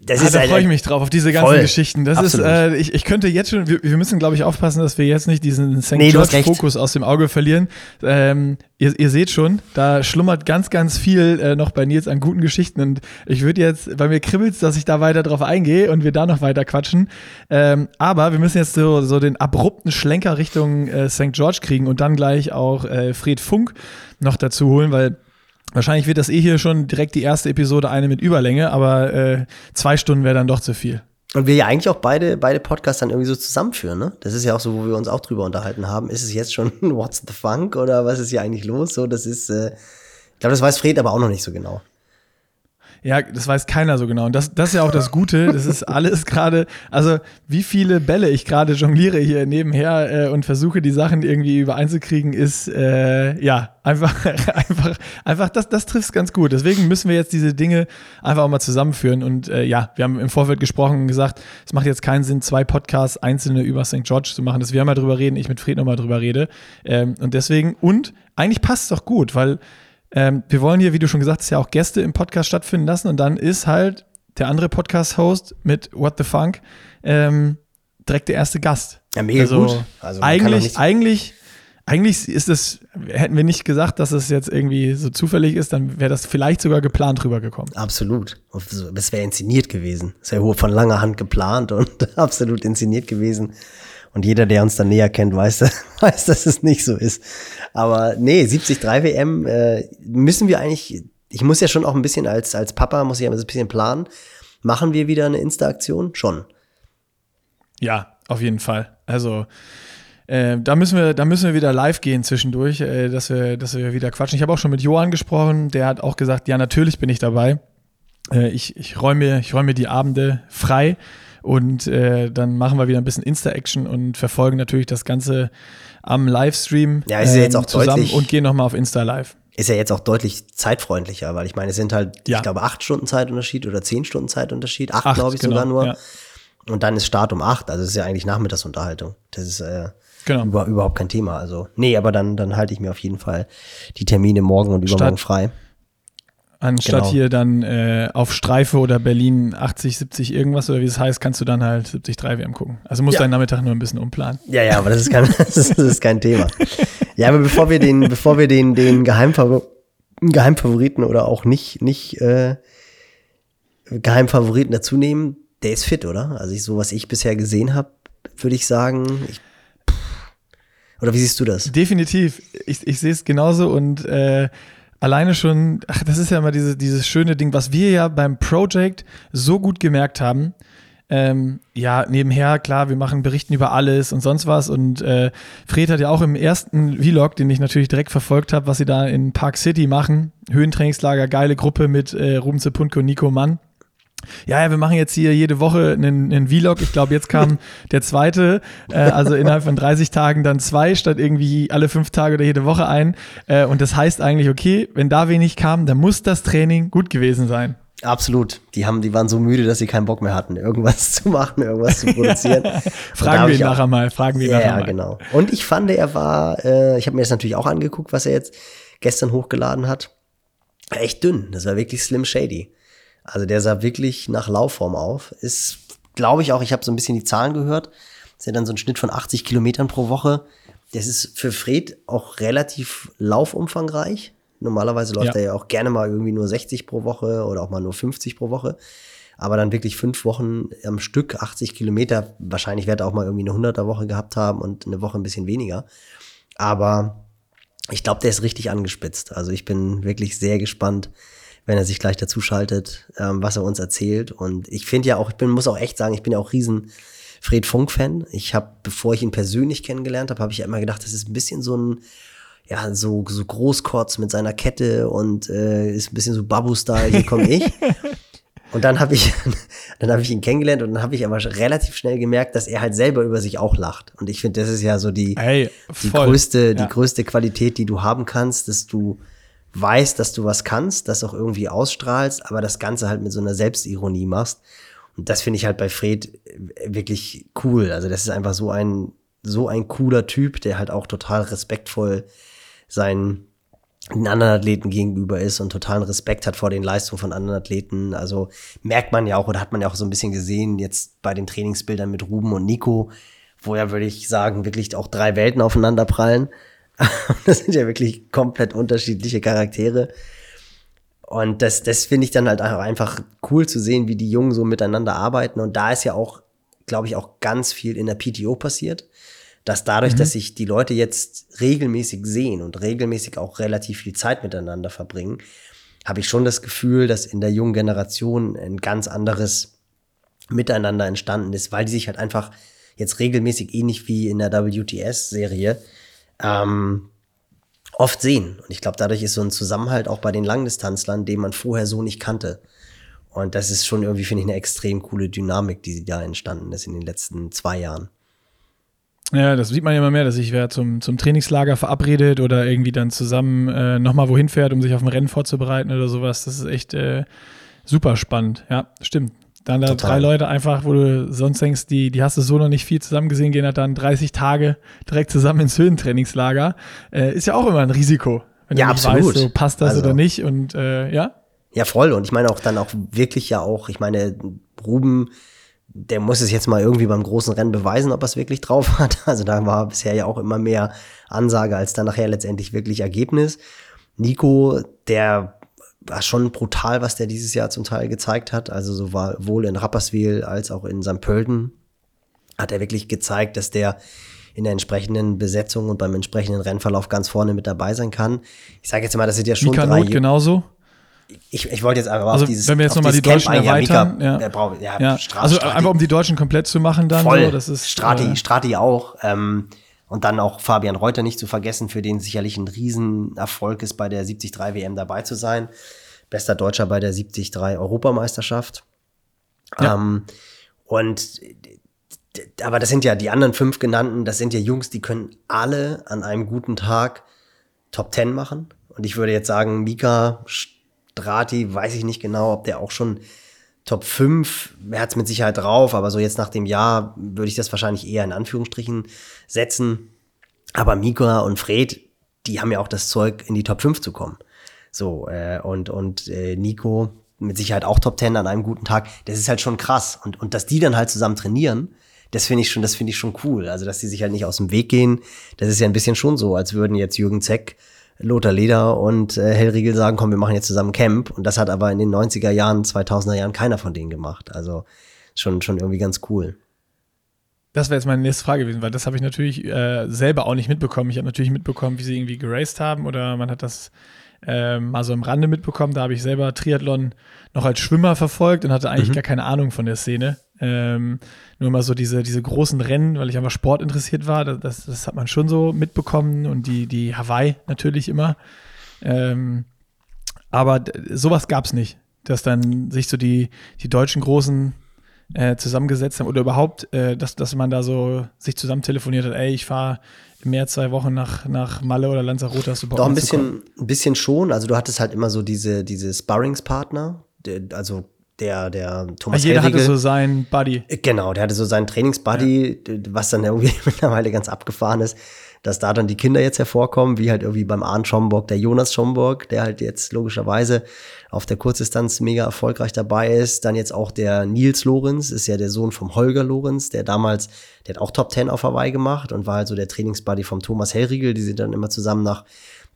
das ah, ist da freue ich mich drauf, auf diese ganzen voll. Geschichten. Das Absolut. ist, äh, ich, ich könnte jetzt schon, wir, wir müssen, glaube ich, aufpassen, dass wir jetzt nicht diesen St. Nee, George-Fokus aus dem Auge verlieren. Ähm, ihr, ihr seht schon, da schlummert ganz, ganz viel äh, noch bei Nils an guten Geschichten. Und ich würde jetzt, bei mir kribbelt dass ich da weiter drauf eingehe und wir da noch weiter quatschen. Ähm, aber wir müssen jetzt so, so den abrupten Schlenker Richtung äh, St. George kriegen und dann gleich auch äh, Fred Funk noch dazu holen, weil Wahrscheinlich wird das eh hier schon direkt die erste Episode eine mit Überlänge, aber äh, zwei Stunden wäre dann doch zu viel. Und wir ja eigentlich auch beide, beide Podcasts dann irgendwie so zusammenführen, ne? Das ist ja auch so, wo wir uns auch drüber unterhalten haben. Ist es jetzt schon What's the Funk oder was ist hier eigentlich los? So, das ist, äh, ich glaube, das weiß Fred aber auch noch nicht so genau. Ja, das weiß keiner so genau. Und das, das ist ja auch das Gute. Das ist alles gerade, also wie viele Bälle ich gerade jongliere hier nebenher äh, und versuche, die Sachen irgendwie übereinzukriegen, ist äh, ja einfach, einfach, einfach, das, das trifft es ganz gut. Deswegen müssen wir jetzt diese Dinge einfach auch mal zusammenführen. Und äh, ja, wir haben im Vorfeld gesprochen und gesagt, es macht jetzt keinen Sinn, zwei Podcasts einzelne über St. George zu machen, dass wir mal drüber reden, ich mit Fred nochmal drüber rede. Ähm, und deswegen, und eigentlich passt es doch gut, weil ähm, wir wollen hier, wie du schon gesagt hast, ja auch Gäste im Podcast stattfinden lassen und dann ist halt der andere Podcast-Host mit What the Funk ähm, direkt der erste Gast. Ja, mega also, gut. Also eigentlich, eigentlich, eigentlich ist es, hätten wir nicht gesagt, dass es jetzt irgendwie so zufällig ist, dann wäre das vielleicht sogar geplant rübergekommen. Absolut. Das wäre inszeniert gewesen. Das wäre von langer Hand geplant und absolut inszeniert gewesen. Und jeder, der uns dann näher kennt, weiß, weiß, dass es nicht so ist. Aber nee, 73 WM äh, müssen wir eigentlich, ich muss ja schon auch ein bisschen als, als Papa, muss ich ja ein bisschen planen. Machen wir wieder eine Insta-Aktion? Schon. Ja, auf jeden Fall. Also äh, da müssen wir, da müssen wir wieder live gehen zwischendurch, äh, dass wir, dass wir wieder quatschen. Ich habe auch schon mit Johann gesprochen, der hat auch gesagt, ja, natürlich bin ich dabei. Äh, ich, ich räume ich räume die Abende frei. Und äh, dann machen wir wieder ein bisschen Insta-Action und verfolgen natürlich das Ganze am Livestream ja, ist ja jetzt auch ähm, zusammen deutlich, und gehen nochmal auf Insta Live. Ist ja jetzt auch deutlich zeitfreundlicher, weil ich meine, es sind halt, ja. ich glaube, acht Stunden Zeitunterschied oder zehn Stunden Zeitunterschied, acht, acht glaube ich genau, sogar nur. Ja. Und dann ist Start um acht, also es ist ja eigentlich Nachmittagsunterhaltung. Das ist äh, genau. über, überhaupt kein Thema. Also, nee, aber dann, dann halte ich mir auf jeden Fall die Termine morgen und übermorgen Statt, frei. Anstatt genau. hier dann äh, auf Streife oder Berlin 80, 70 irgendwas oder wie es heißt, kannst du dann halt 73 WM gucken. Also musst ja. deinen Nachmittag nur ein bisschen umplanen. Ja, ja, aber das ist kein, das ist, das ist kein Thema. Ja, aber bevor wir den, bevor wir den, den Geheimfavor Geheimfavoriten oder auch nicht, nicht äh, Geheimfavoriten dazu nehmen, der ist fit, oder? Also ich, so was ich bisher gesehen habe, würde ich sagen, ich, oder wie siehst du das? Definitiv. Ich, ich sehe es genauso und äh, alleine schon, ach, das ist ja immer diese, dieses schöne Ding, was wir ja beim Project so gut gemerkt haben. Ähm, ja, nebenher, klar, wir machen Berichten über alles und sonst was. Und äh, Fred hat ja auch im ersten Vlog, den ich natürlich direkt verfolgt habe, was sie da in Park City machen. Höhentrainingslager, geile Gruppe mit äh, Ruben Zepunke und Nico Mann. Ja, ja, wir machen jetzt hier jede Woche einen, einen Vlog. Ich glaube, jetzt kam der zweite, äh, also innerhalb von 30 Tagen dann zwei, statt irgendwie alle fünf Tage oder jede Woche ein. Äh, und das heißt eigentlich, okay, wenn da wenig kam, dann muss das Training gut gewesen sein. Absolut. Die haben, die waren so müde, dass sie keinen Bock mehr hatten, irgendwas zu machen, irgendwas zu produzieren. fragen wir ihn nachher mal, fragen wir ihn ja, nachher mal. Ja, genau. Und ich fand, er war, äh, ich habe mir das natürlich auch angeguckt, was er jetzt gestern hochgeladen hat. Echt dünn. Das war wirklich Slim Shady. Also der sah wirklich nach Laufform auf. Ist, glaube ich auch, ich habe so ein bisschen die Zahlen gehört. Das ist ja dann so ein Schnitt von 80 Kilometern pro Woche. Das ist für Fred auch relativ laufumfangreich. Normalerweise läuft ja. er ja auch gerne mal irgendwie nur 60 pro Woche oder auch mal nur 50 pro Woche. Aber dann wirklich fünf Wochen am Stück, 80 Kilometer. Wahrscheinlich wird er auch mal irgendwie eine 100er Woche gehabt haben und eine Woche ein bisschen weniger. Aber ich glaube, der ist richtig angespitzt. Also ich bin wirklich sehr gespannt, wenn er sich gleich dazu schaltet, ähm, was er uns erzählt. Und ich finde ja auch, ich bin, muss auch echt sagen, ich bin ja auch riesen Fred Funk-Fan. Ich habe, bevor ich ihn persönlich kennengelernt habe, habe ich ja immer gedacht, das ist ein bisschen so ein, ja, so, so Großkotz mit seiner Kette und äh, ist ein bisschen so Babu-Style, hier komme ich. Und dann habe ich, dann habe ich ihn kennengelernt und dann habe ich aber relativ schnell gemerkt, dass er halt selber über sich auch lacht. Und ich finde, das ist ja so die, hey, die größte, ja. die größte Qualität, die du haben kannst, dass du weißt, dass du was kannst, das auch irgendwie ausstrahlst, aber das Ganze halt mit so einer Selbstironie machst. Und das finde ich halt bei Fred wirklich cool. Also das ist einfach so ein, so ein cooler Typ, der halt auch total respektvoll seinen den anderen Athleten gegenüber ist und totalen Respekt hat vor den Leistungen von anderen Athleten. Also merkt man ja auch oder hat man ja auch so ein bisschen gesehen jetzt bei den Trainingsbildern mit Ruben und Nico, wo ja, würde ich sagen, wirklich auch drei Welten aufeinander prallen. das sind ja wirklich komplett unterschiedliche Charaktere. Und das, das finde ich dann halt einfach cool zu sehen, wie die Jungen so miteinander arbeiten. Und da ist ja auch, glaube ich, auch ganz viel in der PTO passiert. Dass dadurch, mhm. dass sich die Leute jetzt regelmäßig sehen und regelmäßig auch relativ viel Zeit miteinander verbringen, habe ich schon das Gefühl, dass in der jungen Generation ein ganz anderes Miteinander entstanden ist, weil die sich halt einfach jetzt regelmäßig ähnlich wie in der WTS-Serie ähm, oft sehen. Und ich glaube, dadurch ist so ein Zusammenhalt auch bei den Langdistanzlern, den man vorher so nicht kannte. Und das ist schon irgendwie, finde ich, eine extrem coole Dynamik, die da entstanden ist in den letzten zwei Jahren. Ja, das sieht man ja immer mehr, dass sich wer zum, zum Trainingslager verabredet oder irgendwie dann zusammen äh, nochmal wohin fährt, um sich auf ein Rennen vorzubereiten oder sowas. Das ist echt äh, super spannend. Ja, stimmt. Dann da Total. drei Leute einfach, wo du sonst denkst, die, die hast du so noch nicht viel zusammen gesehen, gehen dann 30 Tage direkt zusammen ins Höhentrainingslager. Äh, ist ja auch immer ein Risiko. Wenn ja, du nicht absolut. weißt, so passt das also, oder nicht. Und äh, ja. Ja, voll. Und ich meine auch dann auch wirklich ja auch, ich meine, Ruben, der muss es jetzt mal irgendwie beim großen Rennen beweisen, ob er es wirklich drauf hat. Also da war bisher ja auch immer mehr Ansage als dann nachher letztendlich wirklich Ergebnis. Nico, der war schon brutal, was der dieses Jahr zum Teil gezeigt hat. Also sowohl in Rapperswil als auch in St. Pölten hat er wirklich gezeigt, dass der in der entsprechenden Besetzung und beim entsprechenden Rennverlauf ganz vorne mit dabei sein kann. Ich sage jetzt mal, das sind ja schon Mika drei. Not genauso. Ich, ich wollte jetzt einfach also, auf dieses wenn wir jetzt nochmal die Deutschen erweitern, ja, der braucht, ja, ja. Strati, also einfach um die Deutschen komplett zu machen dann. Voll. So, das ist, Strati, äh, Strati auch. Ähm, und dann auch Fabian Reuter nicht zu vergessen, für den sicherlich ein Riesenerfolg ist, bei der 73 WM dabei zu sein. Bester Deutscher bei der 73 Europameisterschaft. Ja. Ähm, und aber das sind ja die anderen fünf genannten, das sind ja Jungs, die können alle an einem guten Tag Top Ten machen. Und ich würde jetzt sagen, Mika Strati, weiß ich nicht genau, ob der auch schon Top 5, er hat es mit Sicherheit drauf, aber so jetzt nach dem Jahr würde ich das wahrscheinlich eher in Anführungsstrichen setzen. Aber Mika und Fred, die haben ja auch das Zeug, in die Top 5 zu kommen. So, äh, und, und äh, Nico mit Sicherheit auch Top 10 an einem guten Tag. Das ist halt schon krass. Und, und dass die dann halt zusammen trainieren, das finde ich schon, das finde ich schon cool. Also, dass die sich halt nicht aus dem Weg gehen, das ist ja ein bisschen schon so, als würden jetzt Jürgen Zeck Lothar Leder und äh, Hellriegel sagen, komm, wir machen jetzt zusammen Camp. Und das hat aber in den 90er Jahren, 2000er Jahren keiner von denen gemacht. Also schon, schon irgendwie ganz cool. Das wäre jetzt meine nächste Frage gewesen, weil das habe ich natürlich äh, selber auch nicht mitbekommen. Ich habe natürlich mitbekommen, wie sie irgendwie geraced haben oder man hat das ähm, mal so im Rande mitbekommen. Da habe ich selber Triathlon noch als Schwimmer verfolgt und hatte eigentlich mhm. gar keine Ahnung von der Szene. Ähm, nur mal so diese, diese großen Rennen, weil ich einfach Sport interessiert war, das, das hat man schon so mitbekommen und die, die Hawaii natürlich immer. Ähm, aber sowas gab es nicht, dass dann sich so die, die deutschen Großen äh, zusammengesetzt haben oder überhaupt, äh, dass, dass man da so sich zusammen telefoniert hat, ey, ich fahre mehr zwei Wochen nach, nach Malle oder Lanzarote, hast du Bock Doch, ein bisschen, ein bisschen schon. Also du hattest halt immer so diese, diese Sparringspartner, also der, der Thomas Jeder Hellwigel, hatte so seinen Buddy. Genau, der hatte so seinen Trainingsbuddy, ja. was dann irgendwie mittlerweile ganz abgefahren ist, dass da dann die Kinder jetzt hervorkommen, wie halt irgendwie beim Arndt Schomburg, der Jonas Schomburg, der halt jetzt logischerweise auf der Kurzdistanz mega erfolgreich dabei ist. Dann jetzt auch der Nils Lorenz, ist ja der Sohn vom Holger Lorenz, der damals, der hat auch Top Ten auf Hawaii gemacht und war halt so der Trainingsbuddy vom Thomas Hellriegel. Die sind dann immer zusammen nach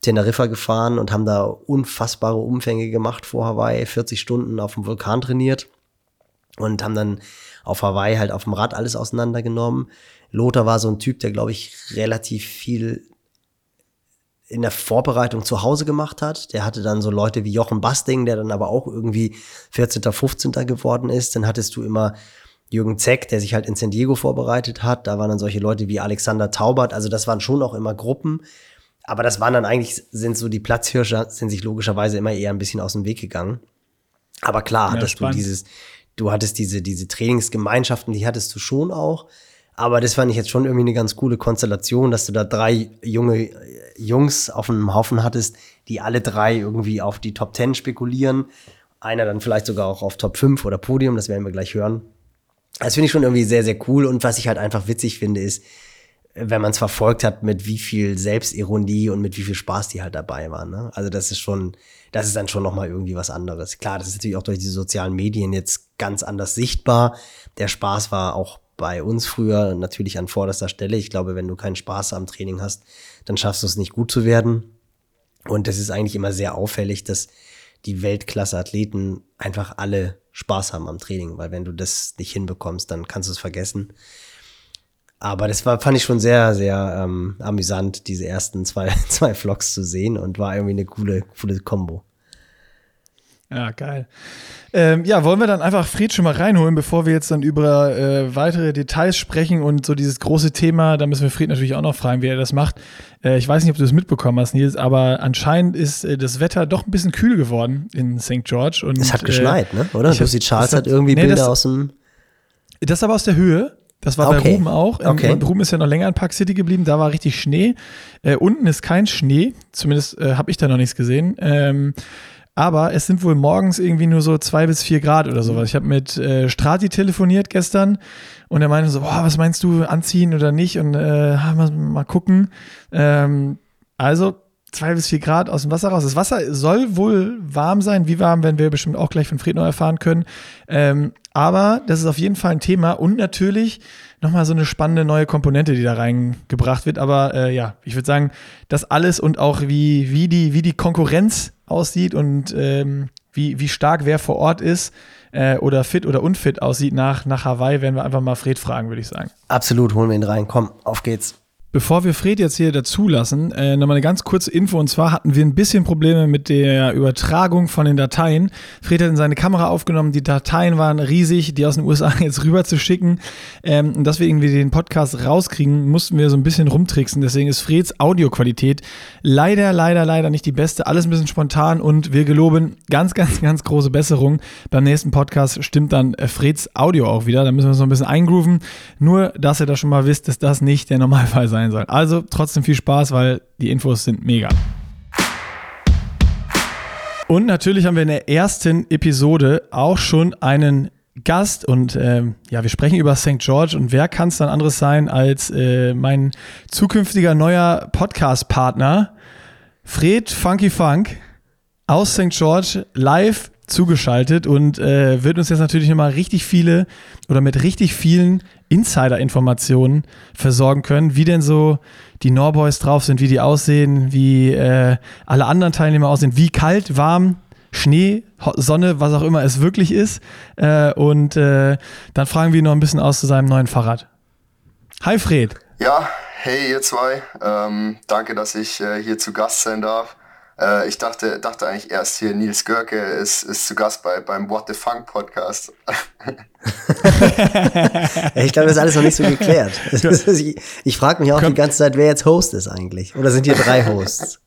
Teneriffa gefahren und haben da unfassbare Umfänge gemacht vor Hawaii, 40 Stunden auf dem Vulkan trainiert und haben dann auf Hawaii halt auf dem Rad alles auseinandergenommen. Lothar war so ein Typ, der, glaube ich, relativ viel in der Vorbereitung zu Hause gemacht hat. Der hatte dann so Leute wie Jochen Basting, der dann aber auch irgendwie 14., 15. geworden ist. Dann hattest du immer Jürgen Zeck, der sich halt in San Diego vorbereitet hat. Da waren dann solche Leute wie Alexander Taubert. Also das waren schon auch immer Gruppen, aber das waren dann eigentlich, sind so die Platzhirscher, sind sich logischerweise immer eher ein bisschen aus dem Weg gegangen. Aber klar, ja, hattest spannend. du dieses, du hattest diese, diese Trainingsgemeinschaften, die hattest du schon auch. Aber das fand ich jetzt schon irgendwie eine ganz coole Konstellation, dass du da drei junge Jungs auf einem Haufen hattest, die alle drei irgendwie auf die Top 10 spekulieren. Einer dann vielleicht sogar auch auf Top 5 oder Podium, das werden wir gleich hören. Das finde ich schon irgendwie sehr, sehr cool. Und was ich halt einfach witzig finde, ist, wenn man es verfolgt hat, mit wie viel Selbstironie und mit wie viel Spaß die halt dabei waren. Ne? Also das ist schon, das ist dann schon nochmal irgendwie was anderes. Klar, das ist natürlich auch durch die sozialen Medien jetzt ganz anders sichtbar. Der Spaß war auch bei uns früher natürlich an vorderster Stelle. Ich glaube, wenn du keinen Spaß am Training hast, dann schaffst du es nicht gut zu werden. Und das ist eigentlich immer sehr auffällig, dass die Weltklasse-Athleten einfach alle Spaß haben am Training, weil wenn du das nicht hinbekommst, dann kannst du es vergessen. Aber das war, fand ich schon sehr, sehr ähm, amüsant, diese ersten zwei, zwei Vlogs zu sehen und war irgendwie eine coole, coole Kombo. Ja, geil. Ähm, ja, wollen wir dann einfach Fried schon mal reinholen, bevor wir jetzt dann über äh, weitere Details sprechen und so dieses große Thema, da müssen wir Fried natürlich auch noch fragen, wie er das macht. Äh, ich weiß nicht, ob du es mitbekommen hast, Nils, aber anscheinend ist äh, das Wetter doch ein bisschen kühl geworden in St. George. Und, es hat geschneit, äh, ne? Oder? Lucy Charles hat, hat, irgendwie nee, Bilder das, aus dem. Das aber aus der Höhe. Das war okay. bei Ruben auch. Okay. Und Ruben ist ja noch länger in Park City geblieben. Da war richtig Schnee. Äh, unten ist kein Schnee. Zumindest äh, habe ich da noch nichts gesehen. Ähm, aber es sind wohl morgens irgendwie nur so zwei bis vier Grad oder sowas. Ich habe mit äh, Strati telefoniert gestern und er meinte so, boah, was meinst du, anziehen oder nicht? Und äh, mal, mal gucken. Ähm, also zwei bis vier Grad aus dem Wasser raus. Das Wasser soll wohl warm sein. Wie warm werden wir bestimmt auch gleich von Fred noch erfahren können. Ähm, aber das ist auf jeden Fall ein Thema und natürlich nochmal so eine spannende neue Komponente, die da reingebracht wird. Aber äh, ja, ich würde sagen, das alles und auch wie, wie, die, wie die Konkurrenz aussieht und ähm, wie, wie stark wer vor Ort ist äh, oder fit oder unfit aussieht nach, nach Hawaii, werden wir einfach mal Fred fragen, würde ich sagen. Absolut, holen wir ihn rein. Komm, auf geht's. Bevor wir Fred jetzt hier dazulassen, äh, nochmal eine ganz kurze Info. Und zwar hatten wir ein bisschen Probleme mit der Übertragung von den Dateien. Fred hat in seine Kamera aufgenommen. Die Dateien waren riesig, die aus den USA jetzt rüber zu schicken. Ähm, und dass wir irgendwie den Podcast rauskriegen, mussten wir so ein bisschen rumtricksen. Deswegen ist Freds Audioqualität leider, leider, leider nicht die beste. Alles ein bisschen spontan und wir geloben ganz, ganz, ganz große Besserung. Beim nächsten Podcast stimmt dann äh, Freds Audio auch wieder. Da müssen wir uns noch ein bisschen eingrooven. Nur, dass ihr da schon mal wisst, dass das nicht der Normalfall sein sein soll. Also trotzdem viel Spaß, weil die Infos sind mega. Und natürlich haben wir in der ersten Episode auch schon einen Gast und ähm, ja, wir sprechen über St. George und wer kann es dann anderes sein als äh, mein zukünftiger neuer Podcast-Partner, Fred Funky Funk aus St. George live zugeschaltet und äh, wird uns jetzt natürlich nochmal richtig viele oder mit richtig vielen Insider-Informationen versorgen können, wie denn so die Norboys drauf sind, wie die aussehen, wie äh, alle anderen Teilnehmer aussehen, wie kalt, warm, Schnee, Sonne, was auch immer es wirklich ist. Äh, und äh, dann fragen wir ihn noch ein bisschen aus zu seinem neuen Fahrrad. Hi Fred. Ja, hey ihr zwei. Ähm, danke, dass ich äh, hier zu Gast sein darf. Äh, ich dachte, dachte eigentlich erst hier, Nils Görke ist, ist zu Gast bei, beim What the Funk Podcast. ich glaube, das ist alles noch nicht so geklärt. ich, ich frage mich auch Komm. die ganze Zeit, wer jetzt Host ist eigentlich. Oder sind hier drei Hosts?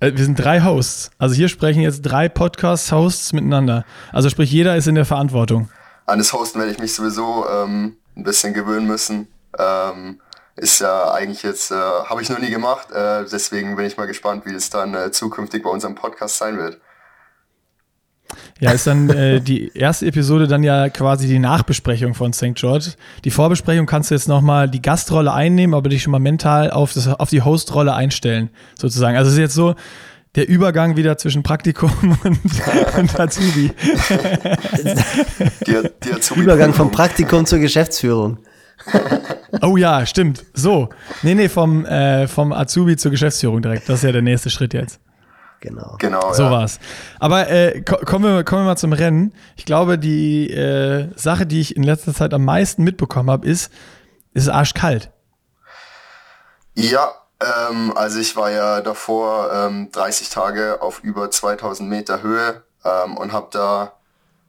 Äh, wir sind drei Hosts. Also hier sprechen jetzt drei Podcast-Hosts miteinander. Also sprich, jeder ist in der Verantwortung. An das Hosten werde ich mich sowieso ähm, ein bisschen gewöhnen müssen. Ähm, ist ja eigentlich jetzt, äh, habe ich noch nie gemacht. Äh, deswegen bin ich mal gespannt, wie es dann äh, zukünftig bei unserem Podcast sein wird. Ja, ist dann äh, die erste Episode dann ja quasi die Nachbesprechung von St. George. Die Vorbesprechung kannst du jetzt nochmal die Gastrolle einnehmen, aber dich schon mal mental auf, das, auf die Hostrolle einstellen, sozusagen. Also es ist jetzt so, der Übergang wieder zwischen Praktikum und, und Azubi. Die, die Azubi Übergang vom Praktikum zur Geschäftsführung. Oh ja, stimmt. So. Nee, nee, vom, äh, vom Azubi zur Geschäftsführung direkt. Das ist ja der nächste Schritt jetzt. Genau. Genau. So ja. war's. Aber äh, kommen, wir, kommen wir mal zum Rennen. Ich glaube, die äh, Sache, die ich in letzter Zeit am meisten mitbekommen habe, ist, ist arschkalt. Ja, ähm, also ich war ja davor ähm, 30 Tage auf über 2000 Meter Höhe ähm, und habe da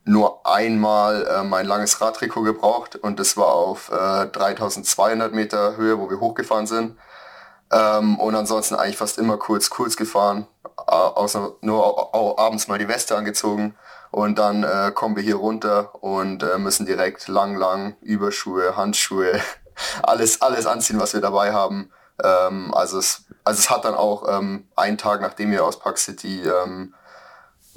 nur einmal äh, mein langes Radtrikot gebraucht und das war auf äh, 3200 Meter Höhe, wo wir hochgefahren sind. Ähm, und ansonsten eigentlich fast immer kurz, kurz gefahren, außer nur auch abends mal die Weste angezogen. Und dann äh, kommen wir hier runter und äh, müssen direkt lang, lang Überschuhe, Handschuhe, alles, alles anziehen, was wir dabei haben. Ähm, also, es, also es hat dann auch ähm, einen Tag, nachdem wir aus Park City ähm,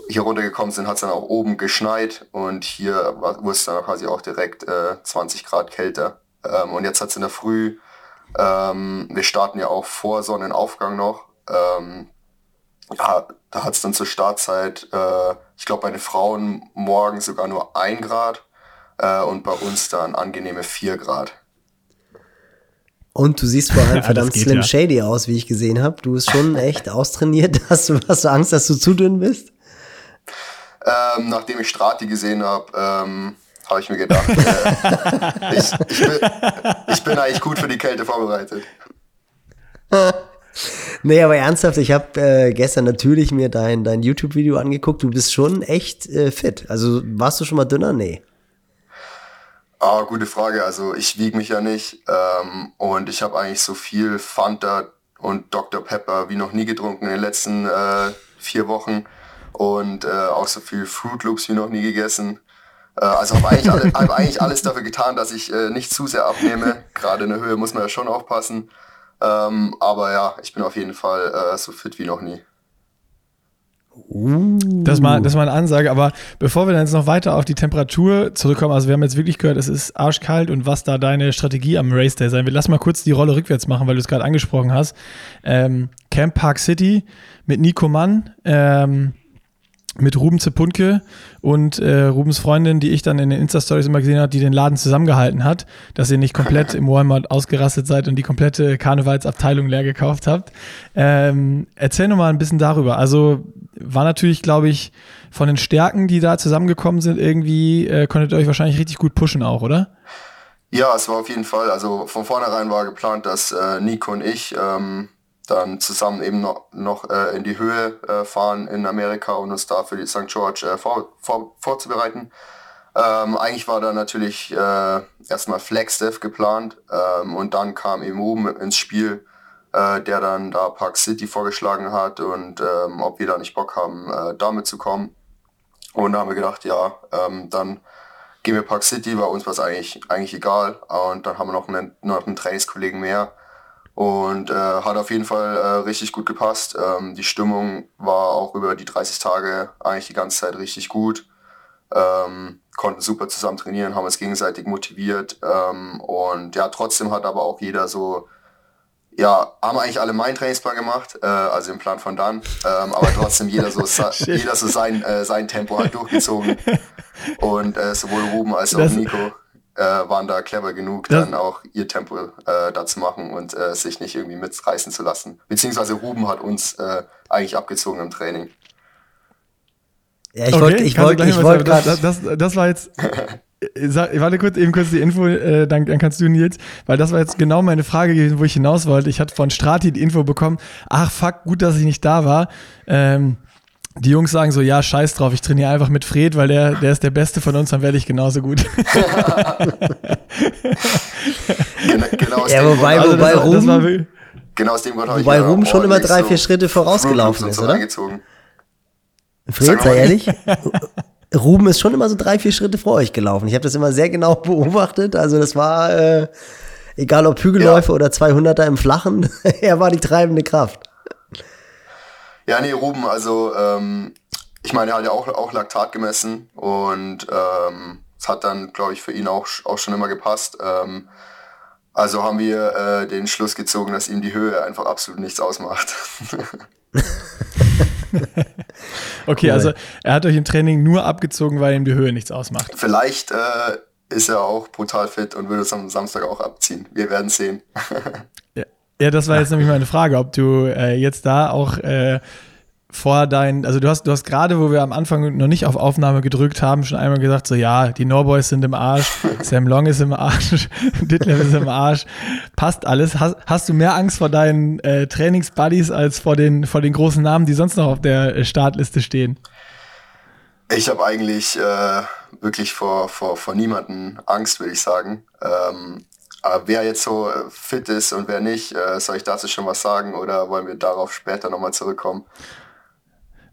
hier runtergekommen sind, hat es dann auch oben geschneit und hier wurde es dann quasi auch direkt äh, 20 Grad kälter. Ähm, und jetzt hat es in der Früh, ähm, wir starten ja auch vor Sonnenaufgang noch, ähm, ja, da hat es dann zur Startzeit, äh, ich glaube bei den Frauen morgen sogar nur ein Grad äh, und bei uns dann angenehme vier Grad. Und du siehst vor allem verdammt geht, Slim ja. Shady aus, wie ich gesehen habe. Du bist schon echt austrainiert. Hast du, hast du Angst, dass du zu dünn bist? Ähm, nachdem ich Strati gesehen habe, ähm, habe ich mir gedacht, äh, ich, ich, bin, ich, bin, eigentlich gut für die Kälte vorbereitet. nee, aber ernsthaft, ich habe äh, gestern natürlich mir dein, dein YouTube-Video angeguckt. Du bist schon echt äh, fit. Also warst du schon mal dünner? Nee. Ah, gute Frage. Also ich wiege mich ja nicht ähm, und ich habe eigentlich so viel Fanta und Dr. Pepper wie noch nie getrunken in den letzten äh, vier Wochen und äh, auch so viel Fruit Loops wie noch nie gegessen. Äh, also habe eigentlich, alle, hab eigentlich alles dafür getan, dass ich äh, nicht zu sehr abnehme. Gerade in der Höhe muss man ja schon aufpassen. Ähm, aber ja, ich bin auf jeden Fall äh, so fit wie noch nie. Das, mal, das ist mal eine Ansage, aber bevor wir dann jetzt noch weiter auf die Temperatur zurückkommen, also wir haben jetzt wirklich gehört, es ist arschkalt und was da deine Strategie am Race Day sein wird. Lass mal kurz die Rolle rückwärts machen, weil du es gerade angesprochen hast. Ähm, Camp Park City mit Nico Mann, ähm, mit Ruben Zepunke und äh, Rubens Freundin, die ich dann in den Insta-Stories immer gesehen habe, die den Laden zusammengehalten hat, dass ihr nicht komplett im Walmart ausgerastet seid und die komplette Karnevalsabteilung leer gekauft habt. Ähm, erzähl noch mal ein bisschen darüber. Also war natürlich, glaube ich, von den Stärken, die da zusammengekommen sind, irgendwie äh, konntet ihr euch wahrscheinlich richtig gut pushen auch, oder? Ja, es war auf jeden Fall. Also von vornherein war geplant, dass äh, Nico und ich ähm, dann zusammen eben noch, noch äh, in die Höhe äh, fahren in Amerika und uns da für die St. George äh, vor, vor, vorzubereiten. Ähm, eigentlich war da natürlich äh, erstmal Flagstaff geplant ähm, und dann kam eben Ruben ins Spiel, äh, der dann da Park City vorgeschlagen hat und ähm, ob wir da nicht Bock haben, äh, damit zu kommen. Und da haben wir gedacht, ja, ähm, dann gehen wir Park City, bei uns war es eigentlich, eigentlich egal. Und dann haben wir noch einen, noch einen Trainingskollegen mehr und äh, hat auf jeden Fall äh, richtig gut gepasst. Ähm, die Stimmung war auch über die 30 Tage eigentlich die ganze Zeit richtig gut. Ähm, konnten super zusammen trainieren, haben uns gegenseitig motiviert. Ähm, und ja, trotzdem hat aber auch jeder so, ja, haben eigentlich alle meinen Trainingsplan gemacht, äh, also im Plan von dann, ähm, aber trotzdem jeder so, jeder so sein, äh, sein Tempo hat durchgezogen. Und äh, sowohl Ruben als auch das Nico äh, waren da clever genug, das dann auch ihr Tempo äh, da zu machen und äh, sich nicht irgendwie mitreißen zu lassen. Beziehungsweise Ruben hat uns äh, eigentlich abgezogen im Training. Ja, ich okay, wollte, ich wollte, ich wollte das, das, das war jetzt. Sag, warte kurz, eben kurz die Info, äh, dann, dann kannst du Nils, weil das war jetzt genau meine Frage gewesen, wo ich hinaus wollte. Ich hatte von Strati die Info bekommen, ach fuck, gut, dass ich nicht da war. Ähm, die Jungs sagen so, ja, scheiß drauf, ich trainiere einfach mit Fred, weil der, der ist der Beste von uns, dann werde ich genauso gut. genau, genau aus ja, wobei, Grund, wobei also das, Ruben, das genau aus dem Grund wobei Ruben schon immer drei, vier Schritte vorausgelaufen ist, oder? Fred, sei ehrlich, Ruben ist schon immer so drei, vier Schritte vor euch gelaufen. Ich habe das immer sehr genau beobachtet. Also das war, äh, egal ob Hügelläufe ja. oder 200er im Flachen, er war die treibende Kraft. Ja, nee, Ruben, also ähm, ich meine, er hat ja auch, auch Laktat gemessen und ähm, es hat dann, glaube ich, für ihn auch, auch schon immer gepasst. Ähm, also haben wir äh, den Schluss gezogen, dass ihm die Höhe einfach absolut nichts ausmacht. okay, also er hat euch im Training nur abgezogen, weil ihm die Höhe nichts ausmacht. Vielleicht äh, ist er auch brutal fit und würde es am Samstag auch abziehen. Wir werden sehen. Ja, das war jetzt nämlich meine Frage, ob du äh, jetzt da auch äh, vor dein, also du hast, du hast gerade, wo wir am Anfang noch nicht auf Aufnahme gedrückt haben, schon einmal gesagt, so ja, die Norboys sind im Arsch, Sam Long ist im Arsch, Ditlev ist im Arsch, passt alles. Hast, hast du mehr Angst vor deinen äh, Trainingsbuddies als vor den, vor den großen Namen, die sonst noch auf der äh, Startliste stehen? Ich habe eigentlich äh, wirklich vor, vor, vor niemanden Angst, würde ich sagen. Ähm, wer jetzt so äh, fit ist und wer nicht, äh, soll ich dazu schon was sagen oder wollen wir darauf später nochmal zurückkommen?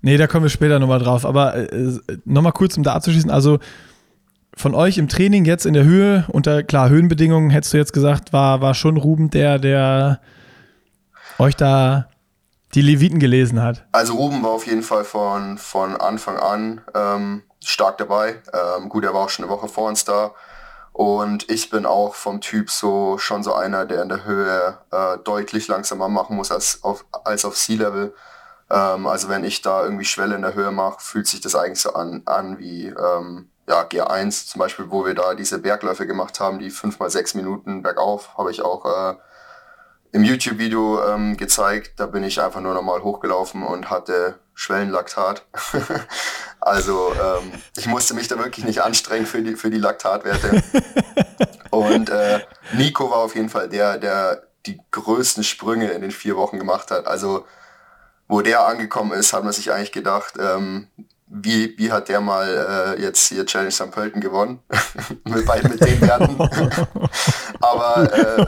Nee, da kommen wir später nochmal drauf. Aber äh, nochmal kurz, um da abzuschließen. Also von euch im Training jetzt in der Höhe, unter klar Höhenbedingungen, hättest du jetzt gesagt, war, war schon Ruben der, der euch da die Leviten gelesen hat. Also Ruben war auf jeden Fall von, von Anfang an ähm, stark dabei. Ähm, gut, er war auch schon eine Woche vor uns da. Und ich bin auch vom Typ so schon so einer, der in der Höhe äh, deutlich langsamer machen muss als auf, als auf Sea-Level. Ähm, also wenn ich da irgendwie Schwelle in der Höhe mache, fühlt sich das eigentlich so an, an wie ähm, ja, G1 zum Beispiel, wo wir da diese Bergläufe gemacht haben, die fünf mal sechs Minuten bergauf, habe ich auch äh, im YouTube-Video ähm, gezeigt. Da bin ich einfach nur nochmal hochgelaufen und hatte Schwellenlaktat. also ähm, ich musste mich da wirklich nicht anstrengen für die, für die Laktatwerte. und äh, Nico war auf jeden Fall der, der die größten Sprünge in den vier Wochen gemacht hat. Also wo der angekommen ist, hat man sich eigentlich gedacht, ähm, wie, wie hat der mal äh, jetzt hier Challenge St. Pölten gewonnen? mit, mit den Werten. aber äh,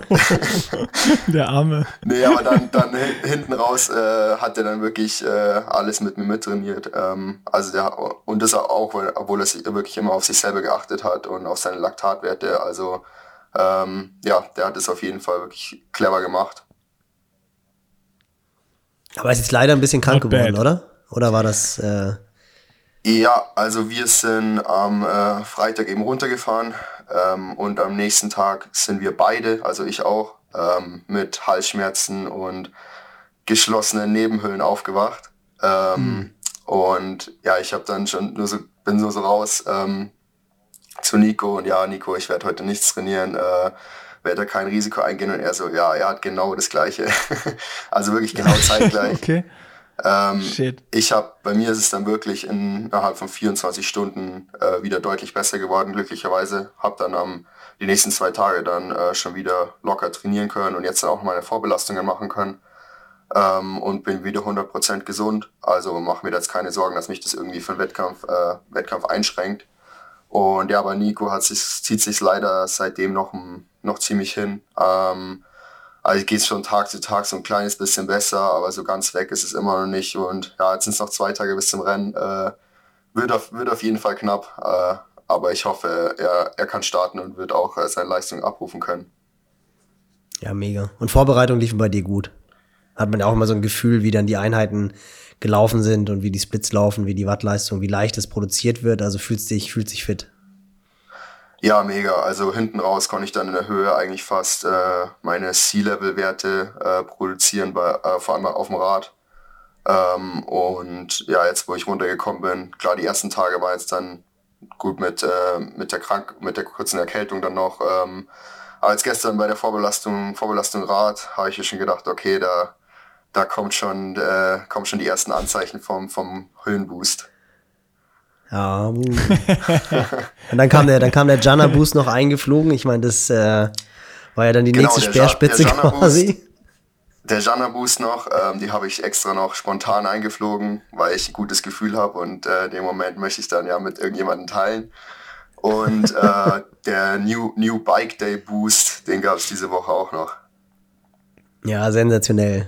der Arme. nee, aber dann, dann hinten raus äh, hat er dann wirklich äh, alles mit mir mittrainiert. Ähm, also der und das auch, obwohl er sich wirklich immer auf sich selber geachtet hat und auf seine Laktatwerte. Also ähm, ja, der hat es auf jeden Fall wirklich clever gemacht. Aber er ist jetzt leider ein bisschen krank Not geworden, bad. oder? Oder war das? Äh ja, also wir sind am äh, Freitag eben runtergefahren ähm, und am nächsten Tag sind wir beide, also ich auch, ähm, mit Halsschmerzen und geschlossenen Nebenhöhlen aufgewacht. Ähm, hm. Und ja, ich habe dann schon nur so, bin nur so raus ähm, zu Nico und ja, Nico, ich werde heute nichts trainieren, äh, werde kein Risiko eingehen und er so, ja, er hat genau das gleiche. also wirklich genau zeitgleich. okay. Ähm, Shit. Ich habe, bei mir ist es dann wirklich innerhalb von 24 Stunden äh, wieder deutlich besser geworden, glücklicherweise. Habe dann am die nächsten zwei Tage dann äh, schon wieder locker trainieren können und jetzt dann auch meine Vorbelastungen machen können. Ähm, und bin wieder 100% gesund. Also mache mir jetzt keine Sorgen, dass mich das irgendwie für den Wettkampf, äh, Wettkampf einschränkt. Und ja, bei Nico hat sich, zieht sich leider seitdem noch, noch ziemlich hin. Ähm, also geht es schon Tag zu Tag so ein kleines bisschen besser, aber so ganz weg ist es immer noch nicht. Und ja, jetzt sind es noch zwei Tage bis zum Rennen. Äh, wird, auf, wird auf jeden Fall knapp, äh, aber ich hoffe, er, er kann starten und wird auch äh, seine Leistung abrufen können. Ja, mega. Und Vorbereitung liefen bei dir gut. Hat man ja auch immer so ein Gefühl, wie dann die Einheiten gelaufen sind und wie die Splits laufen, wie die Wattleistung, wie leicht es produziert wird. Also fühlst dich, fühlt sich fit. Ja, mega. Also hinten raus konnte ich dann in der Höhe eigentlich fast äh, meine Sea-Level-Werte äh, produzieren, bei, äh, vor allem auf dem Rad. Ähm, und ja, jetzt wo ich runtergekommen bin, klar, die ersten Tage war jetzt dann gut mit, äh, mit, der, Krank mit der kurzen Erkältung dann noch. Ähm, aber jetzt gestern bei der Vorbelastung, Vorbelastung Rad habe ich mir schon gedacht, okay, da, da kommt schon, äh, kommen schon die ersten Anzeichen vom, vom Höhenboost. Ja, uh. und dann kam der, dann kam der Jana Boost noch eingeflogen. Ich meine, das äh, war ja dann die genau, nächste Speerspitze ja quasi. Der Jana Boost noch, ähm, die habe ich extra noch spontan eingeflogen, weil ich ein gutes Gefühl habe und äh, den Moment möchte ich dann ja mit irgendjemandem teilen. Und äh, der New, New Bike Day Boost, den gab es diese Woche auch noch. Ja, sensationell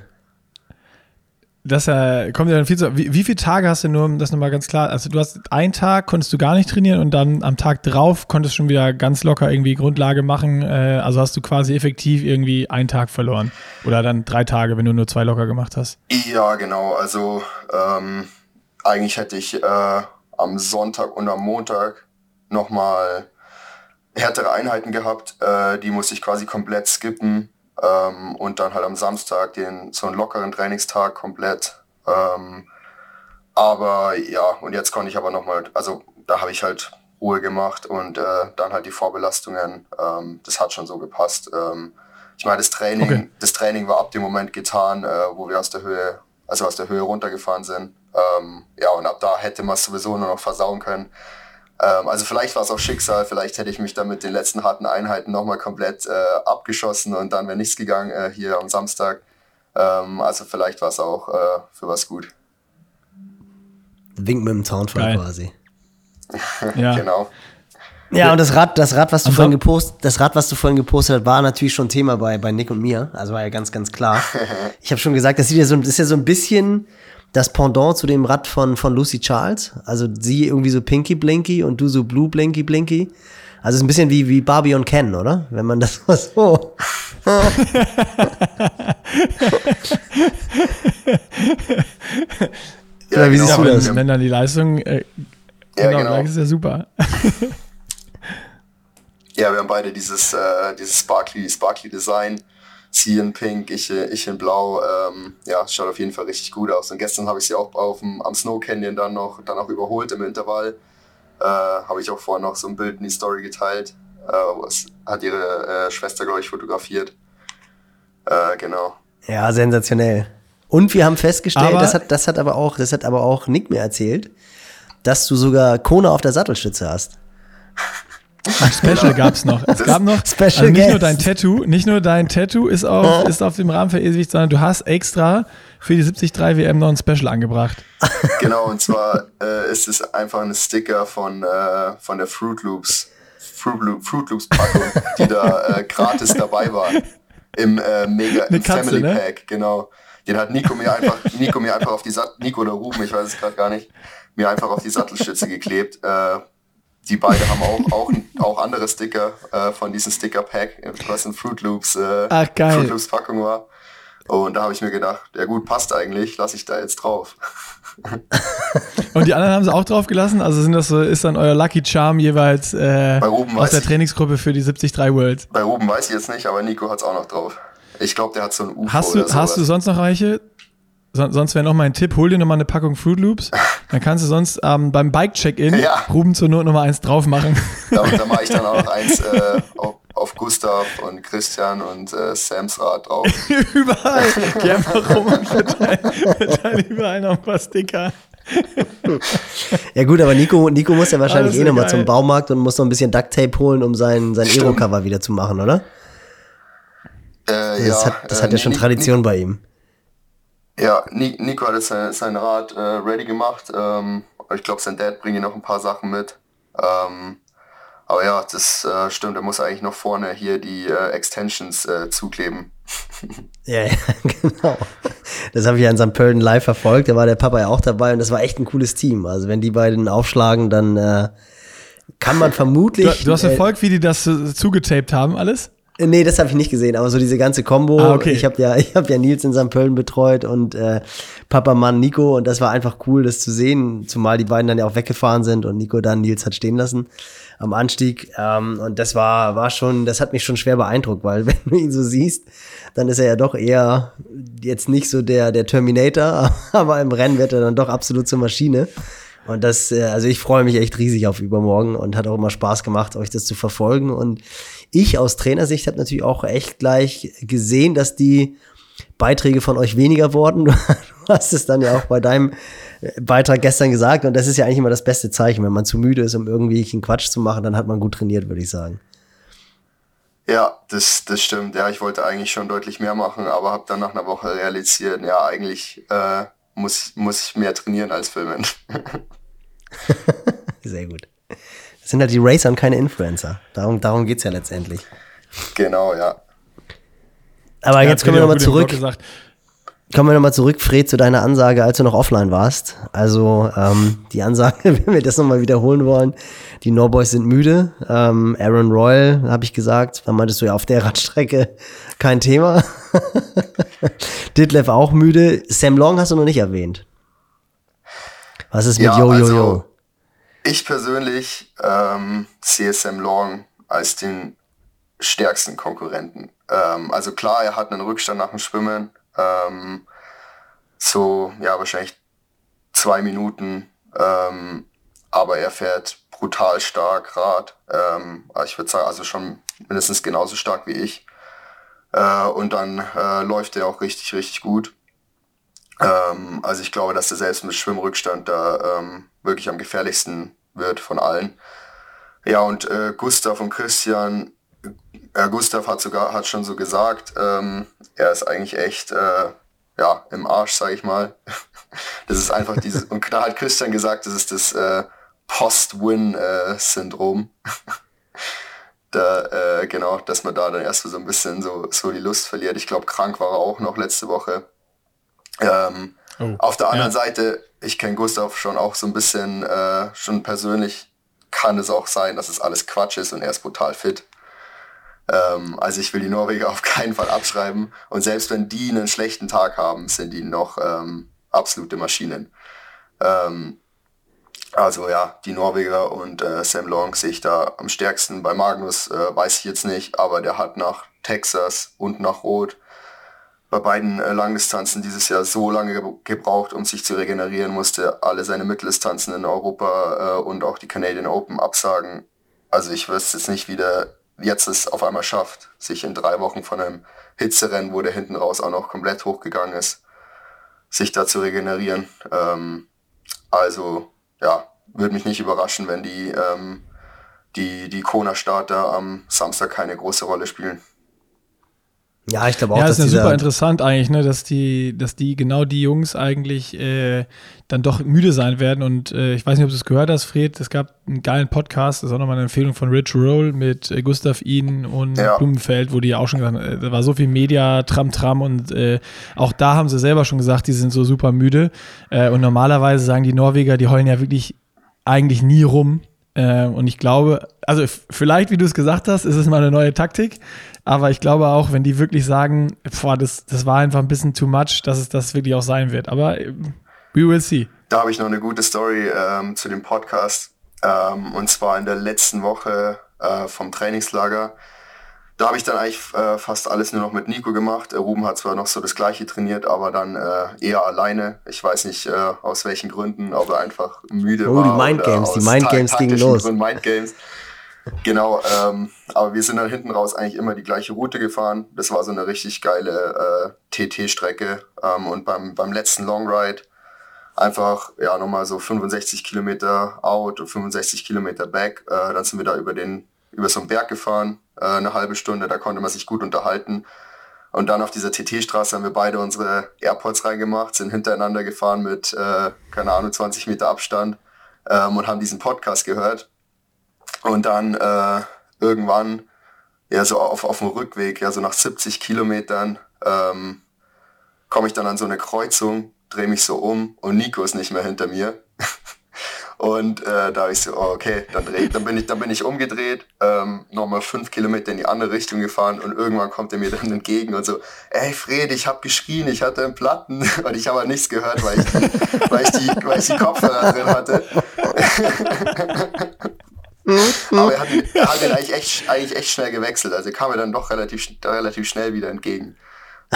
das äh, kommt ja dann viel zu. Wie, wie viele Tage hast du nur, um das nochmal ganz klar, also du hast einen Tag, konntest du gar nicht trainieren und dann am Tag drauf konntest du schon wieder ganz locker irgendwie Grundlage machen. Äh, also hast du quasi effektiv irgendwie einen Tag verloren. Oder dann drei Tage, wenn du nur zwei locker gemacht hast. Ja, genau. Also ähm, eigentlich hätte ich äh, am Sonntag und am Montag nochmal härtere Einheiten gehabt. Äh, die musste ich quasi komplett skippen ähm, und dann halt am Samstag den so einen lockeren Trainingstag komplett. Ähm, aber ja, und jetzt konnte ich aber nochmal, also da habe ich halt Ruhe gemacht und äh, dann halt die Vorbelastungen. Ähm, das hat schon so gepasst. Ähm, ich meine, das Training, okay. das Training war ab dem Moment getan, äh, wo wir aus der Höhe, also aus der Höhe runtergefahren sind. Ähm, ja, und ab da hätte man es sowieso nur noch versauen können. Ähm, also vielleicht war es auch Schicksal, vielleicht hätte ich mich dann mit den letzten harten Einheiten nochmal komplett äh, abgeschossen und dann wäre nichts gegangen äh, hier am Samstag. Ähm, also vielleicht war es auch äh, für was gut. Wink mit dem Zaunfall quasi. ja. genau. Ja, und das Rad, das Rad, was du vorhin gepostet, das Rad, was du vorhin gepostet hast, war natürlich schon Thema bei, bei Nick und mir. Also war ja ganz, ganz klar. Ich habe schon gesagt, das sieht ja so, das ist ja so ein bisschen das Pendant zu dem Rad von, von Lucy Charles. Also sie irgendwie so Pinky Blinky und du so Blue Blinky Blinky. Also es ist ein bisschen wie, wie Barbie und Ken, oder? Wenn man das mal so. ja, wie genau. siehst du das? Wenn dann die Leistung äh, ja, genau, genau. ist ja super. ja, wir haben beide dieses, äh, dieses Sparkly, Sparkly Design sie in Pink, ich, ich in Blau. Ähm, ja, schaut auf jeden Fall richtig gut aus. Und gestern habe ich sie auch auf dem, am Snow Canyon dann noch, dann auch überholt im Intervall. Äh, habe ich auch vorher noch so ein Bild in die Story geteilt. Äh, was hat ihre äh, Schwester, glaube ich, fotografiert. Äh, genau. Ja, sensationell. Und wir haben festgestellt, aber das, hat, das, hat aber auch, das hat aber auch Nick mir erzählt, dass du sogar Kone auf der Sattelstütze hast. Ein Special gab's noch. Es gab noch Special also nicht nur dein Tattoo, nicht nur dein Tattoo ist auf, ist auf dem Rahmen verewigt, sondern du hast extra für die 73 WM noch ein Special angebracht. Genau, und zwar äh, ist es einfach ein Sticker von, äh, von der Fruit Loops, Fruit, Loop, Fruit Loops Packung, die da äh, gratis dabei war. Im äh, Mega im Katze, Family ne? Pack, genau. Den hat Nico mir einfach, Nico mir einfach auf die Sattel, Nico oder Ruben, ich weiß es gerade gar nicht, mir einfach auf die Sattelstütze geklebt. Äh, die beiden haben auch, auch, auch andere Sticker äh, von diesem Sticker-Pack, was in Fruit Loops, äh, Ach, geil. Fruit Loops Packung war. Und da habe ich mir gedacht, ja gut, passt eigentlich, lasse ich da jetzt drauf. Und die anderen haben sie auch drauf gelassen? Also sind das so, ist dann euer Lucky Charm jeweils äh, Bei Ruben aus der ich. Trainingsgruppe für die 73 World? Bei Ruben weiß ich jetzt nicht, aber Nico hat's auch noch drauf. Ich glaube, der hat so ein UFO Hast oder du, hast du sonst noch welche? Son sonst wäre noch mein Tipp, hol dir noch mal eine Packung Fruit Loops. Dann kannst du sonst ähm, beim Bike-Check-In Ja. Ruben zur Not Nummer eins drauf machen. Da, da mache ich dann auch noch eins äh, auf, auf Gustav und Christian und äh, Sams Rad drauf. überall. Geh einfach rum und verteile, überall noch ein paar Sticker. Ja gut, aber Nico, Nico muss ja wahrscheinlich eh nochmal zum Baumarkt und muss noch ein bisschen Duct Tape holen, um sein, sein. Aero-Cover wieder zu machen, oder? Äh, Das, ja, hat, das äh, hat ja schon Ni- Tradition bei ihm. Ja, Ni- Nico hat jetzt sein, sein Rad äh, ready gemacht. Ähm, ich glaube, sein Dad bringt ihm noch ein paar Sachen mit. Ähm, aber ja, das äh, stimmt, er muss eigentlich noch vorne hier die äh, Extensions äh, zukleben. Ja, ja, genau. Das habe ich ja in St. Pölten live verfolgt. Da war der Papa ja auch dabei und das war echt ein cooles Team. Also wenn die beiden aufschlagen, dann äh, kann man Du, vermutlich. du hast äh, verfolgt, wie die das äh, zugetaped haben, alles? Nee, das habe ich nicht gesehen, aber so diese ganze Combo. Ah, okay. Ich habe ja, ich habe ja Nils in St. Pölten betreut und äh, Papa Mann Nico und das war einfach cool, das zu sehen, zumal die beiden dann ja auch weggefahren sind und Nico dann Nils hat stehen lassen am Anstieg. Ähm, und das war, war schon, das hat mich schon schwer beeindruckt, weil wenn du ihn so siehst, dann ist er ja doch eher jetzt nicht so der, der Terminator, aber im Rennen wird er dann doch absolut zur Maschine. Und das, äh, also ich freue mich echt riesig auf übermorgen und hat auch immer Spaß gemacht, euch das zu verfolgen. Und ich aus Trainersicht habe natürlich auch echt gleich gesehen, dass die Beiträge von euch weniger wurden. Du hast es dann ja auch bei deinem äh, Beitrag gestern gesagt. Und das ist ja eigentlich immer das beste Zeichen. Wenn man zu müde ist, um irgendwie einen Quatsch zu machen, dann hat man gut trainiert, würde ich sagen. Ja, das, das stimmt. Ja, ich wollte eigentlich schon deutlich mehr machen, aber habe dann nach einer Woche realisiert, ja, eigentlich äh, muss, muss ich mehr trainieren als filmen. Sehr gut. Das sind halt die Racer und keine Influencer. Darum, darum geht's ja letztendlich. genau, ja. Aber Ja, jetzt kommen wir nochmal zurück. Kommen wir nochmal zurück, Fred, zu deiner Ansage, als du noch offline warst. Also ähm, die Ansage, wenn wir das nochmal wiederholen wollen, die Norboys sind müde. Ähm, Aaron Royal, habe ich gesagt, dann meintest du ja auf der Radstrecke kein Thema. Ditlev auch müde. Sam Long hast du noch nicht erwähnt. Was ist mit Ja, Yo Yo also-? Ich persönlich ähm, sehe Sam Long als den stärksten Konkurrenten. Ähm, also klar, er hat einen Rückstand nach dem Schwimmen. Ähm, so, ja, wahrscheinlich zwei Minuten. Ähm, aber er fährt brutal stark Rad. Ähm, ich würde sagen, also schon mindestens genauso stark wie ich. Äh, und dann äh, läuft er auch richtig, richtig gut. Ähm, also ich glaube, dass er selbst mit Schwimmrückstand da ähm, wirklich am gefährlichsten wird von allen. Ja, und äh, Gustav und Christian, äh, Gustav hat sogar hat schon so gesagt, ähm, er ist eigentlich echt äh, ja im Arsch, sag ich mal. Das ist einfach dieses und da hat Christian gesagt, das ist das äh, Post-Win-Syndrom. da äh, genau, dass man da dann erst so ein bisschen so so die Lust verliert. Ich glaube, krank war er auch noch letzte Woche. Ähm, Oh, auf der anderen ja. Seite, ich kenne Gustav schon auch so ein bisschen, äh, schon persönlich kann es auch sein, dass es alles Quatsch ist und er ist brutal fit. Ähm, also ich will die Norweger auf keinen Fall abschreiben. Und selbst wenn die einen schlechten Tag haben, sind die noch ähm, absolute Maschinen. Ähm, also ja, die Norweger und äh, Sam Long sehe ich da am stärksten. Bei Magnus äh, weiß ich jetzt nicht, aber der hat nach Texas und nach Rot bei beiden äh, Langdistanzen dieses Jahr so lange ge gebraucht, um sich zu regenerieren, musste alle seine Mitteldistanzen in Europa äh, und auch die Canadian Open absagen. Also ich wüsste jetzt nicht, wie der jetzt es auf einmal schafft, sich in drei Wochen von einem Hitzerennen, wo der hinten raus auch noch komplett hochgegangen ist, sich da zu regenerieren. Ähm, also ja, würde mich nicht überraschen, wenn die ähm, die, die Kona-Starter am Samstag keine große Rolle spielen. Ja, ich glaube auch, ja, dass ist ja super interessant eigentlich, ne, dass die, dass die genau die Jungs eigentlich äh, dann doch müde sein werden. Und äh, ich weiß nicht, ob du es gehört hast, Fred. Es gab einen geilen Podcast, das ist auch nochmal eine Empfehlung von Rich Roll mit äh, Gustav Ihn und Ja. Blumenfeld, wo die ja auch schon gesagt haben, äh, da war so viel Media, Tram, Tram und äh, auch da haben sie selber schon gesagt, die sind so super müde. Äh, und normalerweise sagen die Norweger, die heulen ja wirklich eigentlich nie rum. Äh, und ich glaube, also vielleicht, wie du es gesagt hast, ist es mal eine neue Taktik. Aber ich glaube auch, wenn die wirklich sagen, boah, das, das war einfach ein bisschen too much, dass es das wirklich auch sein wird. Aber äh, we will see. Da habe ich noch eine gute Story ähm, zu dem Podcast. Ähm, und zwar in der letzten Woche äh, vom Trainingslager. Da habe ich dann eigentlich äh, fast alles nur noch mit Nico gemacht. Äh, Ruben hat zwar noch so das gleiche trainiert, aber dann äh, eher alleine. Ich weiß nicht äh, aus welchen Gründen, ob er einfach müde Oh, war. die Mind oder Games, die aus Mind ta- Games gingen los. Gründen, Mind Games. Genau, ähm, aber wir sind dann hinten raus eigentlich immer die gleiche Route gefahren. Das war so eine richtig geile äh, TT-Strecke. Ähm, und beim, beim letzten Long Ride einfach ja nochmal so 65 Kilometer out und 65 Kilometer back. Äh, dann sind wir da über den über so einen Berg gefahren, äh, eine halbe Stunde. Da konnte man sich gut unterhalten. Und dann auf dieser TT-Straße haben wir beide unsere AirPods reingemacht, sind hintereinander gefahren mit, äh, keine Ahnung, 20 Meter Abstand ähm, und haben diesen Podcast gehört. Und dann äh, irgendwann, ja, so auf, auf dem Rückweg, ja, so nach 70 Kilometern, ähm, komme ich dann an so eine Kreuzung, drehe mich so um und Nico ist nicht mehr hinter mir. Und äh, da habe ich so, oh, okay, dann, dreh, dann, bin ich, dann bin ich umgedreht, ähm, nochmal fünf Kilometer in die andere Richtung gefahren und irgendwann kommt er mir dann entgegen und so, ey Fred, ich habe geschrien, ich hatte einen Platten und ich habe halt nichts gehört, weil ich, die, weil ich, die, weil ich die Kopfhörer drin hatte. Aber er hat, ihn, er hat ihn eigentlich echt, eigentlich echt schnell gewechselt. Also kam er dann doch relativ, relativ schnell wieder entgegen.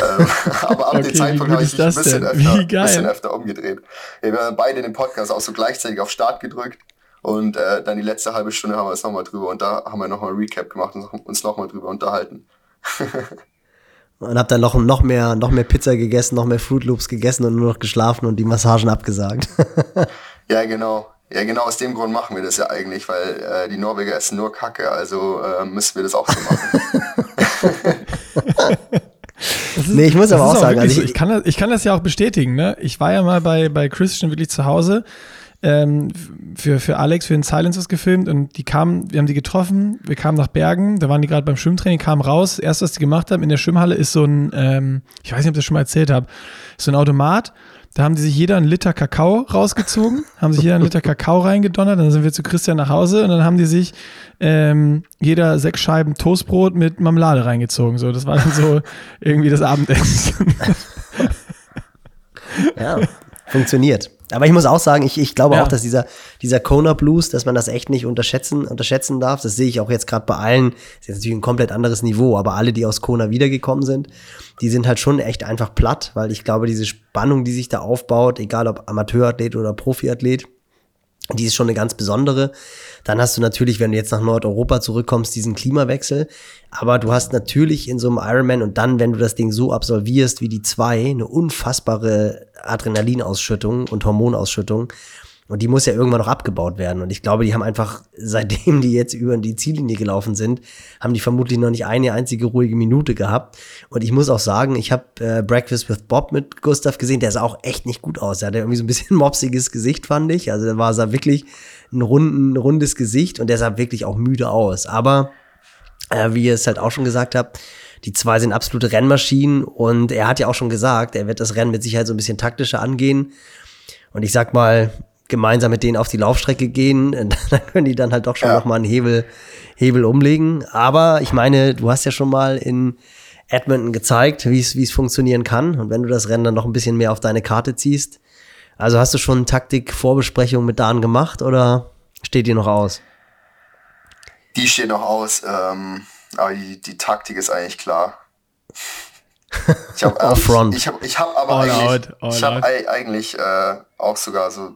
Ähm, aber ab Okay, dem Zeitpunkt habe ich ist mich ein bisschen öfter, geil. bisschen öfter umgedreht. Wir haben beide den Podcast auch so gleichzeitig auf Start gedrückt. Und äh, dann die letzte halbe Stunde haben wir es nochmal drüber und da haben wir nochmal Recap gemacht und uns nochmal drüber unterhalten. und hab dann noch, noch, mehr, noch mehr Pizza gegessen, noch mehr Fruit Loops gegessen und nur noch geschlafen und die Massagen abgesagt. Ja, genau. Ja, genau aus dem Grund machen wir das ja eigentlich, weil äh, die Norweger essen nur Kacke, also äh, müssen wir das auch so machen. Ist, Nee, ich muss aber auch sagen, wirklich also so. ich- ich, kann das, ich kann das ja auch bestätigen. Ne? Ich war ja mal bei, bei Christian wirklich zu Hause ähm, für, für Alex, für den Silencers gefilmt und die kamen, wir haben die getroffen, wir kamen nach Bergen, da waren die gerade beim Schwimmtraining, kamen raus. Erst, was die gemacht haben in der Schwimmhalle, ist so ein, ähm, ich weiß nicht, ob ich das schon mal erzählt habe, so ein Automat. Da haben die sich jeder einen Liter Kakao rausgezogen, haben sich jeder einen Liter Kakao reingedonnert, dann sind wir zu Christian nach Hause und dann haben die sich ähm, jeder sechs Scheiben Toastbrot mit Marmelade reingezogen. So, das war dann so irgendwie das Abendessen. Ja, funktioniert. Aber ich muss auch sagen, ich, ich glaube Ja. auch, dass dieser, dieser Kona Blues, dass man das echt nicht unterschätzen, unterschätzen darf. Das sehe ich auch jetzt gerade bei allen. Das ist jetzt natürlich ein komplett anderes Niveau, aber alle, die aus Kona wiedergekommen sind, die sind halt schon echt einfach platt, weil ich glaube, diese Spannung, die sich da aufbaut, egal ob Amateurathlet oder Profiathlet, die ist schon eine ganz besondere. Dann hast du natürlich, wenn du jetzt nach Nordeuropa zurückkommst, diesen Klimawechsel. Aber du hast natürlich in so einem Ironman und dann, wenn du das Ding so absolvierst wie die zwei, eine unfassbare Adrenalinausschüttung und Hormonausschüttung. Und die muss ja irgendwann noch abgebaut werden. Und ich glaube, die haben einfach, seitdem die jetzt über die Ziellinie gelaufen sind, haben die vermutlich noch nicht eine einzige ruhige Minute gehabt. Und ich muss auch sagen, ich habe äh, Breakfast with Bob mit Gustav gesehen, der sah auch echt nicht gut aus. Der hatte irgendwie so ein bisschen mopsiges Gesicht, fand ich. Also der war, sah wirklich ein, runden, rundes Gesicht und der sah wirklich auch müde aus. Aber äh, wie ihr es halt auch schon gesagt habt, die zwei sind absolute Rennmaschinen und er hat ja auch schon gesagt, er wird das Rennen mit Sicherheit so ein bisschen taktischer angehen. Und ich sag mal, gemeinsam mit denen auf die Laufstrecke gehen, dann können die dann halt doch schon Ja. noch mal einen Hebel, Hebel umlegen. Aber ich meine, du hast ja schon mal in Edmonton gezeigt, wie es wie es funktionieren kann. Und wenn du das Rennen dann noch ein bisschen mehr auf deine Karte ziehst, also hast du schon Taktik-Vorbesprechung mit Dan gemacht oder steht dir noch aus? Die steht noch aus, ähm, aber die, die Taktik ist eigentlich klar. Ich habe All front. ich hab, ich hab aber All eigentlich, out, ich hab eigentlich äh, auch sogar so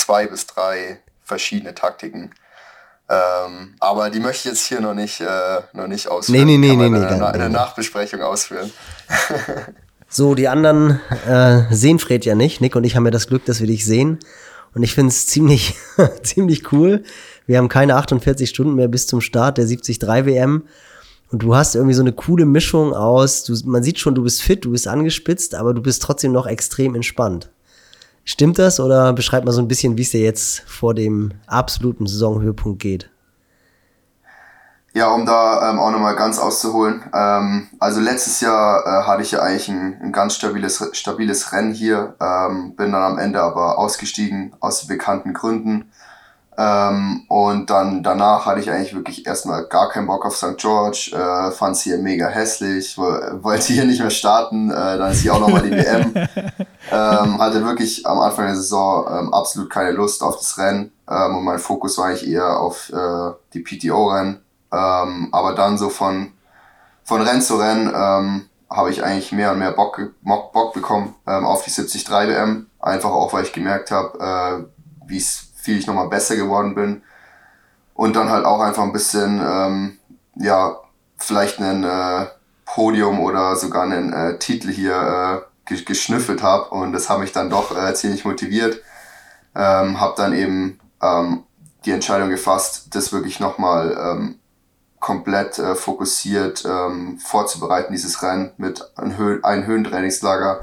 zwei bis drei verschiedene Taktiken. Ähm, aber die möchte ich jetzt hier noch nicht, äh, noch nicht ausführen. Nee, nee, nee, Kann man nee, in, nee, der, in der. Nachbesprechung ausführen. So, die anderen äh, sehen Fred ja nicht. Nick und ich haben ja das Glück, dass wir dich sehen. Und ich finde es ziemlich, ziemlich cool. Wir haben keine 48 Stunden mehr bis zum Start der 73 WM. Und du hast irgendwie so eine coole Mischung aus, du, man sieht schon, du bist fit, du bist angespitzt, aber du bist trotzdem noch extrem entspannt. Stimmt das oder beschreib mal so ein bisschen, wie es dir jetzt vor dem absoluten Saisonhöhepunkt geht? Ja, um da ähm, auch nochmal ganz auszuholen. Ähm, also letztes Jahr äh, hatte ich ja eigentlich ein, ein ganz stabiles, stabiles Rennen hier, ähm, bin dann am Ende aber ausgestiegen aus bekannten Gründen. Ähm, und dann danach hatte ich eigentlich wirklich erstmal gar keinen Bock auf St. George, äh, fand es hier mega hässlich, wollte hier nicht mehr starten, äh, dann ist hier auch nochmal die WM. ähm, hatte wirklich am Anfang der Saison ähm, absolut keine Lust auf das Rennen ähm, und mein Fokus war eigentlich eher auf äh, die PTO-Rennen. Ähm, aber dann so von, von Rennen zu Rennen ähm, habe ich eigentlich mehr und mehr Bock, Bock, bekommen auf die 73 WM. Einfach auch, weil ich gemerkt habe, äh, wie es viel ich nochmal besser geworden bin. Und dann halt auch einfach ein bisschen, ähm, ja, vielleicht einen äh, Podium oder sogar einen äh, Titel hier äh, geschnüffelt habe. Und das hat mich dann doch äh, ziemlich motiviert. Ähm, habe dann eben ähm, die Entscheidung gefasst, das wirklich nochmal ähm, komplett äh, fokussiert ähm, vorzubereiten, dieses Rennen mit einem, Hö ein Höhentrainingslager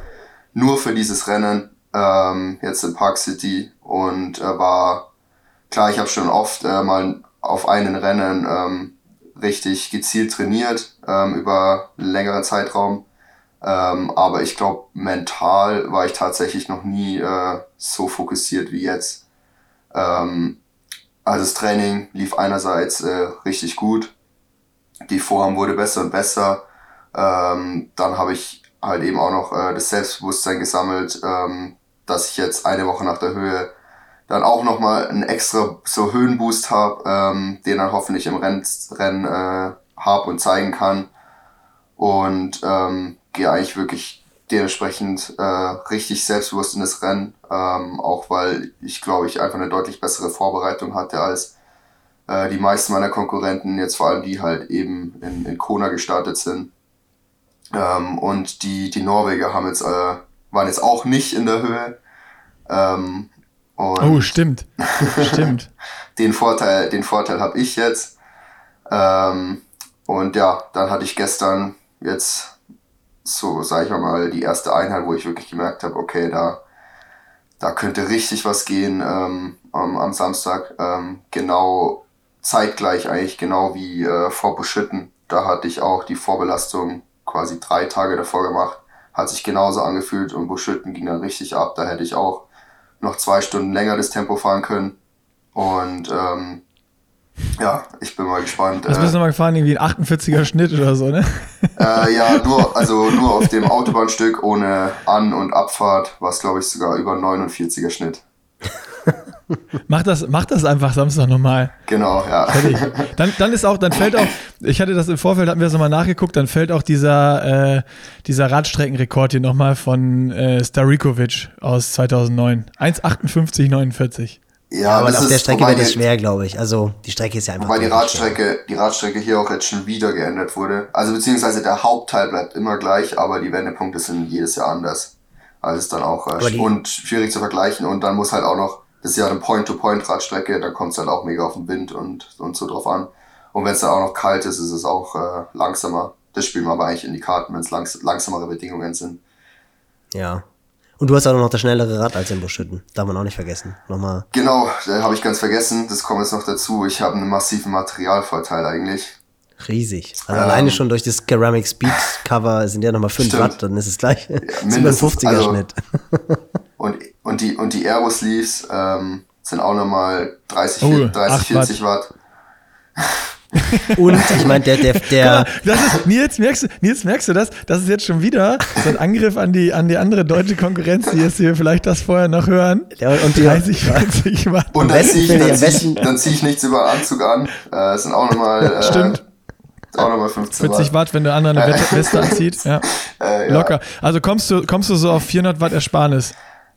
nur für dieses Rennen ähm, jetzt in Park City und äh, war klar, ich habe schon oft äh, mal auf einen Rennen ähm, richtig gezielt trainiert ähm, über einen längeren Zeitraum. Ähm, aber ich glaube, mental war ich tatsächlich noch nie äh, so fokussiert wie jetzt. Ähm, also das Training lief einerseits äh, richtig gut, die Form wurde besser und besser. Ähm, dann habe ich halt eben auch noch äh, das Selbstbewusstsein gesammelt, ähm, dass ich jetzt eine Woche nach der Höhe dann auch nochmal einen extra so Höhenboost habe, ähm, den dann hoffentlich im Renn, Rennen äh, habe und zeigen kann. Und ähm, gehe eigentlich wirklich dementsprechend äh, richtig selbstbewusst in das Rennen, ähm, auch weil ich glaube ich einfach eine deutlich bessere Vorbereitung hatte als äh, die meisten meiner Konkurrenten, jetzt vor allem die halt eben in, in Kona gestartet sind. Ähm, und die, die Norweger haben jetzt, äh, waren jetzt auch nicht in der Höhe. Ähm, oh, stimmt. stimmt. den Vorteil, den Vorteil habe ich jetzt. Ähm, und ja, dann hatte ich gestern jetzt so, sag ich mal, die erste Einheit, wo ich wirklich gemerkt habe, okay, da, da könnte richtig was gehen ähm, am, am Samstag. Ähm, genau zeitgleich eigentlich, genau wie äh, vor Buschütten. Da hatte ich auch die Vorbelastung quasi drei Tage davor gemacht. Hat sich genauso angefühlt und Buschütten ging dann richtig ab. Da hätte ich auch noch zwei Stunden länger das Tempo fahren können. Und ähm, ja, ich bin mal gespannt. Was bist du mal gefahren? Irgendwie ein 48er Schnitt oder so, ne? Äh, ja, nur, also nur auf dem Autobahnstück ohne An- und Abfahrt war es, glaube ich, sogar über 49er Schnitt. Mach, das, mach das einfach Samstag nochmal. Genau, ja. Dann, dann ist auch, dann fällt auch, ich hatte das im Vorfeld, hatten wir das nochmal nachgeguckt, dann fällt auch dieser, äh, dieser Radstreckenrekord hier nochmal von äh, Starikovic aus 2009. 1,58,49. Ja, aber auf der Strecke wäre das schwer, glaube ich. Also die Strecke ist ja einfach. Weil die Radstrecke, die Radstrecke hier auch jetzt schon wieder geändert wurde. Also beziehungsweise der Hauptteil bleibt immer gleich, aber die Wendepunkte sind jedes Jahr anders. Also ist dann auch äh, und schwierig zu vergleichen. Und dann muss halt auch noch, das ist ja eine Point-to-Point-Radstrecke, da kommt es halt auch mega auf den Wind und, und so drauf an. Und wenn es dann auch noch kalt ist, ist es auch äh, langsamer. Das spielen wir aber eigentlich in die Karten, wenn es langs langsamere Bedingungen sind. Ja. Und du hast auch noch das schnellere Rad als in Buschütten. Darf man auch nicht vergessen. Nochmal. Genau, da habe ich ganz vergessen. Das kommt jetzt noch dazu. Ich habe einen massiven Materialvorteil eigentlich. Riesig. Also ähm, alleine schon durch das Ceramic Speed Cover sind ja nochmal 5 Watt, dann ist es gleich ja, 50er also, Schnitt. und, und die, und die Aero Sleeves ähm, sind auch nochmal 30, oh, 30 40 Watt. Watt. Und ich meine, der, der, der. das ist, Nils, merkst du, Nils, merkst du das? Das ist jetzt schon wieder so ein Angriff an die, an die andere deutsche Konkurrenz, die jetzt hier vielleicht das vorher noch hören. Ja, und die 30, 40 Watt. Und dann ziehe ich, dann zieh ich, dann zieh ich nichts über Anzug an. Äh, sind auch nochmal. Äh, Stimmt. Auch nochmal 15 40 Watt. Watt, wenn der andere eine Weste anzieht. Ja. Äh, ja. Locker. Also kommst du, kommst du so auf 400 Watt Ersparnis?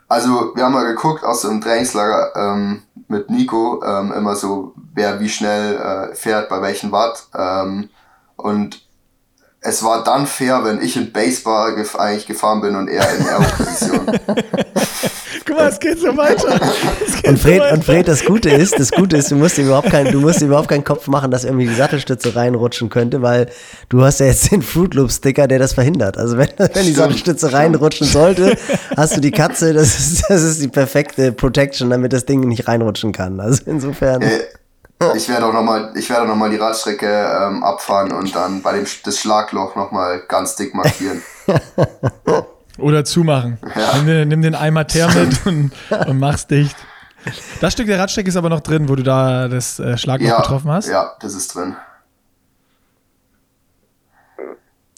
Also, wir haben mal geguckt aus dem Trainingslager ähm, mit Nico, ähm, immer so, wer wie schnell äh, fährt, bei welchen Watt. Ähm, und es war dann fair, wenn ich in Basebar gef eigentlich gefahren bin und er in Aero-Position. Guck mal, es geht so weiter. Und Fred, und Fred, das Gute ist, das Gute ist, du musst dir überhaupt keinen, du musst dir überhaupt keinen Kopf machen, dass irgendwie die Sattelstütze reinrutschen könnte, weil du hast ja jetzt den Fruit Loop Sticker, der das verhindert. Also wenn, wenn die Sattelstütze reinrutschen sollte, hast du die Katze, das ist, das ist die perfekte Protection, damit das Ding nicht reinrutschen kann. Also insofern. Äh, ich werde auch nochmal, ich werde auch noch mal die Radstrecke ähm, abfahren und dann bei dem das Schlagloch nochmal ganz dick markieren. Oder zumachen. Ja. Nimm, nimm, den Eimer Teer mit und, und mach's dicht. Das Stück der Radstrecke ist aber noch drin, wo du da das äh, Schlagloch ja, getroffen hast? Ja, das ist drin.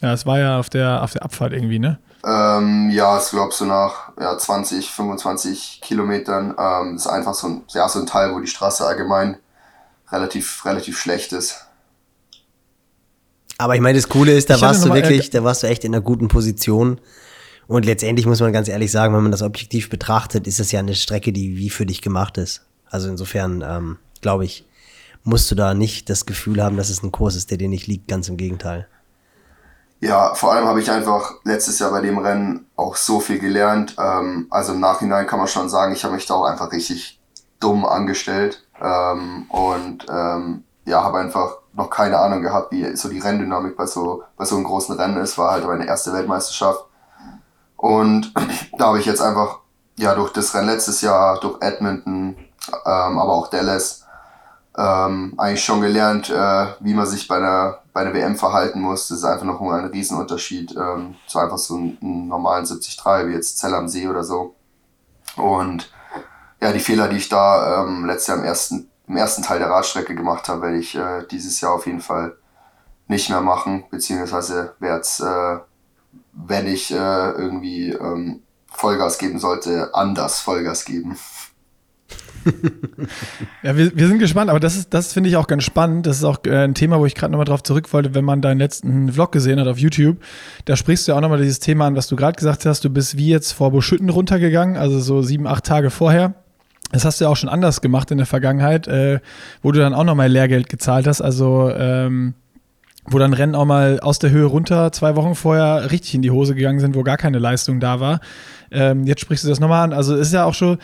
Ja, es war ja auf der, auf der Abfahrt irgendwie, ne? Ähm, ja, ich glaube so nach ja, 20, 25 Kilometern. Ähm, ist einfach so ein, ja, so ein Teil, wo die Straße allgemein relativ, relativ schlecht ist. Aber ich meine, das Coole ist, da warst du wirklich, da warst du echt in einer guten Position. Und letztendlich muss man ganz ehrlich sagen, wenn man das objektiv betrachtet, ist es ja eine Strecke, die wie für dich gemacht ist. Also insofern, ähm, glaube ich, musst du da nicht das Gefühl haben, dass es ein Kurs ist, der dir nicht liegt. Ganz im Gegenteil. Ja, vor allem habe ich einfach letztes Jahr bei dem Rennen auch so viel gelernt. Ähm, also im Nachhinein kann man schon sagen, ich habe mich da auch einfach richtig dumm angestellt. Ähm, und ähm, ja, habe einfach noch keine Ahnung gehabt, wie so die Renndynamik bei so, bei so einem großen Rennen ist. War halt meine erste Weltmeisterschaft. Und da habe ich jetzt einfach, ja, durch das Rennen letztes Jahr, durch Edmonton, ähm, aber auch Dallas, ähm, eigentlich schon gelernt, äh, wie man sich bei einer, bei einer WM verhalten muss. Das ist einfach noch ein Riesenunterschied ähm, zu einfach so einem, einem normalen 73, wie jetzt Zell am See oder so. Und ja, die Fehler, die ich da ähm, letztes Jahr im ersten, im ersten Teil der Radstrecke gemacht habe, werde ich äh, dieses Jahr auf jeden Fall nicht mehr machen, beziehungsweise werde es, äh, wenn ich äh, irgendwie ähm, Vollgas geben sollte, anders Vollgas geben. ja, wir, wir sind gespannt, aber das ist, das finde ich auch ganz spannend. Das ist auch äh, ein Thema, wo ich gerade nochmal drauf zurück wollte, wenn man deinen letzten Vlog gesehen hat auf YouTube. Da sprichst du ja auch nochmal dieses Thema an, was du gerade gesagt hast. Du bist wie jetzt vor Boschütten runtergegangen, also so sieben, acht Tage vorher. Das hast du ja auch schon anders gemacht in der Vergangenheit, äh, wo du dann auch nochmal Lehrgeld gezahlt hast. Also ähm, wo dann Rennen auch mal aus der Höhe runter zwei Wochen vorher richtig in die Hose gegangen sind, wo gar keine Leistung da war. Ähm, jetzt sprichst du das nochmal an. Also ist ja auch schon,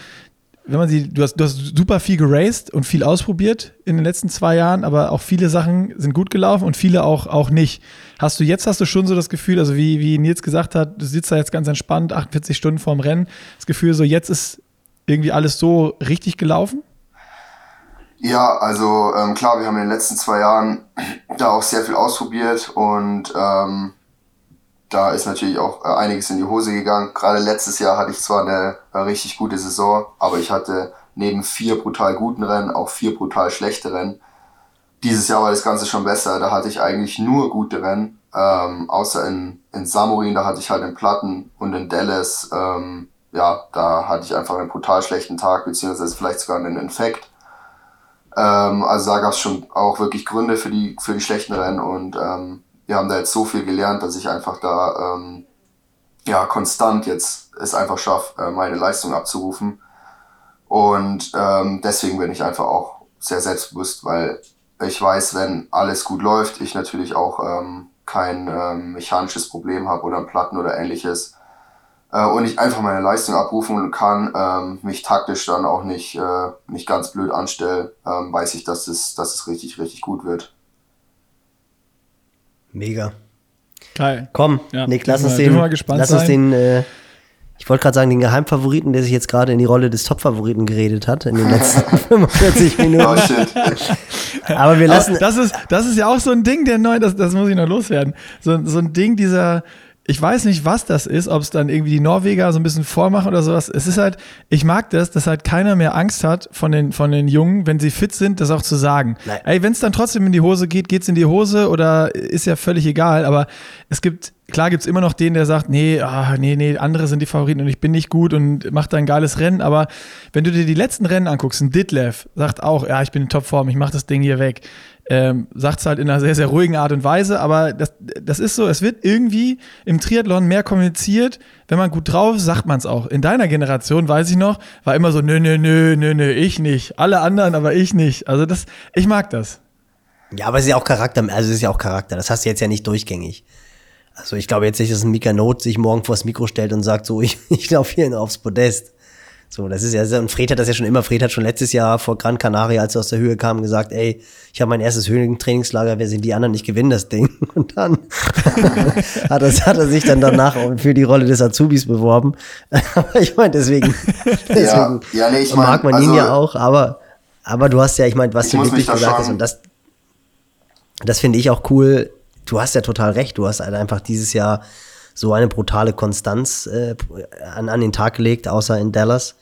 wenn man sie, du hast, du hast super viel geraced und viel ausprobiert in den letzten zwei Jahren, aber auch viele Sachen sind gut gelaufen und viele auch, auch nicht. Hast du jetzt, hast du schon so das Gefühl, also wie, wie Nils gesagt hat, du sitzt da jetzt ganz entspannt, 48 Stunden vorm Rennen, das Gefühl so, jetzt ist irgendwie alles so richtig gelaufen? Ja, also ähm, klar, wir haben in den letzten zwei Jahren da auch sehr viel ausprobiert und ähm, da ist natürlich auch äh, einiges in die Hose gegangen. Gerade letztes Jahr hatte ich zwar eine, eine richtig gute Saison, aber ich hatte neben vier brutal guten Rennen auch vier brutal schlechte Rennen. Dieses Jahr war das Ganze schon besser. Da hatte ich eigentlich nur gute Rennen, ähm, außer in, in Samurin, da hatte ich halt in Platten und in Dallas, ähm, ja, da hatte ich einfach einen brutal schlechten Tag, beziehungsweise vielleicht sogar einen Infekt. Ähm, also da gab es schon auch wirklich Gründe für die, für die schlechten Rennen und ähm, wir haben da jetzt so viel gelernt, dass ich einfach da ähm, ja konstant jetzt es einfach schaffe, äh, meine Leistung abzurufen. Und ähm, deswegen bin ich einfach auch sehr selbstbewusst, weil ich weiß, wenn alles gut läuft, ich natürlich auch ähm, kein ähm, mechanisches Problem habe oder ein Platten oder ähnliches äh, und ich einfach meine Leistung abrufen kann, ähm, mich taktisch dann auch nicht, äh, nicht ganz blöd anstelle, ähm, weiß ich, dass es, dass es richtig, richtig gut wird. Mega. Geil. Komm, ja, Nick, lass uns den, lass uns den, äh, ich wollte gerade sagen, den Geheimfavoriten, der sich jetzt gerade in die Rolle des Topfavoriten geredet hat in den letzten 45 Minuten. Oh shit. Aber wir lassen. Aber das ist, das ist ja auch so ein Ding, der neu, das, das muss ich noch loswerden. So, so ein Ding dieser, ich weiß nicht, was das ist, ob es dann irgendwie die Norweger so ein bisschen vormachen oder sowas. Es ist halt, ich mag das, dass halt keiner mehr Angst hat von den, von den Jungen, wenn sie fit sind, das auch zu sagen. Nein. Ey, wenn es dann trotzdem in die Hose geht, geht's in die Hose oder ist ja völlig egal, aber es gibt, klar gibt's immer noch den, der sagt, nee, ah, nee, nee, andere sind die Favoriten und ich bin nicht gut und macht da ein geiles Rennen, aber wenn du dir die letzten Rennen anguckst, ein Ditlev sagt auch, ja, ich bin in Topform, ich mach das Ding hier weg ähm, sagt es halt in einer sehr, sehr ruhigen Art und Weise, aber das, das ist so, es wird irgendwie im Triathlon mehr kommuniziert. Wenn man gut drauf ist, sagt man es auch. In deiner Generation, weiß ich noch, war immer so, nö, nö, nö, nö, nö, ich nicht. Alle anderen, aber ich nicht. Also das, ich mag das. Ja, aber es ist ja auch Charakter, also es ist ja auch Charakter. Das hast du jetzt ja nicht durchgängig. Also ich glaube jetzt nicht, dass ein Mika Not sich morgen vors Mikro stellt und sagt so, ich, ich laufe hier aufs Podest. So, das ist ja, und Fred hat das ja schon immer, Fred hat schon letztes Jahr vor Gran Canaria, als er aus der Höhe kam, gesagt, ey, ich habe mein erstes Höhentrainingslager, wer sind die anderen, ich gewinne das Ding. Und dann hat, er, hat er sich dann danach für die Rolle des Azubis beworben. Aber ich meine, deswegen, deswegen ja, nee, ich mag man ihn also, ja auch, aber, aber du hast ja, ich meine, was du wirklich gesagt hast, und das, das finde ich auch cool, du hast ja total recht, du hast halt einfach dieses Jahr so eine brutale Konstanz äh, an, an den Tag gelegt, außer in Dallas.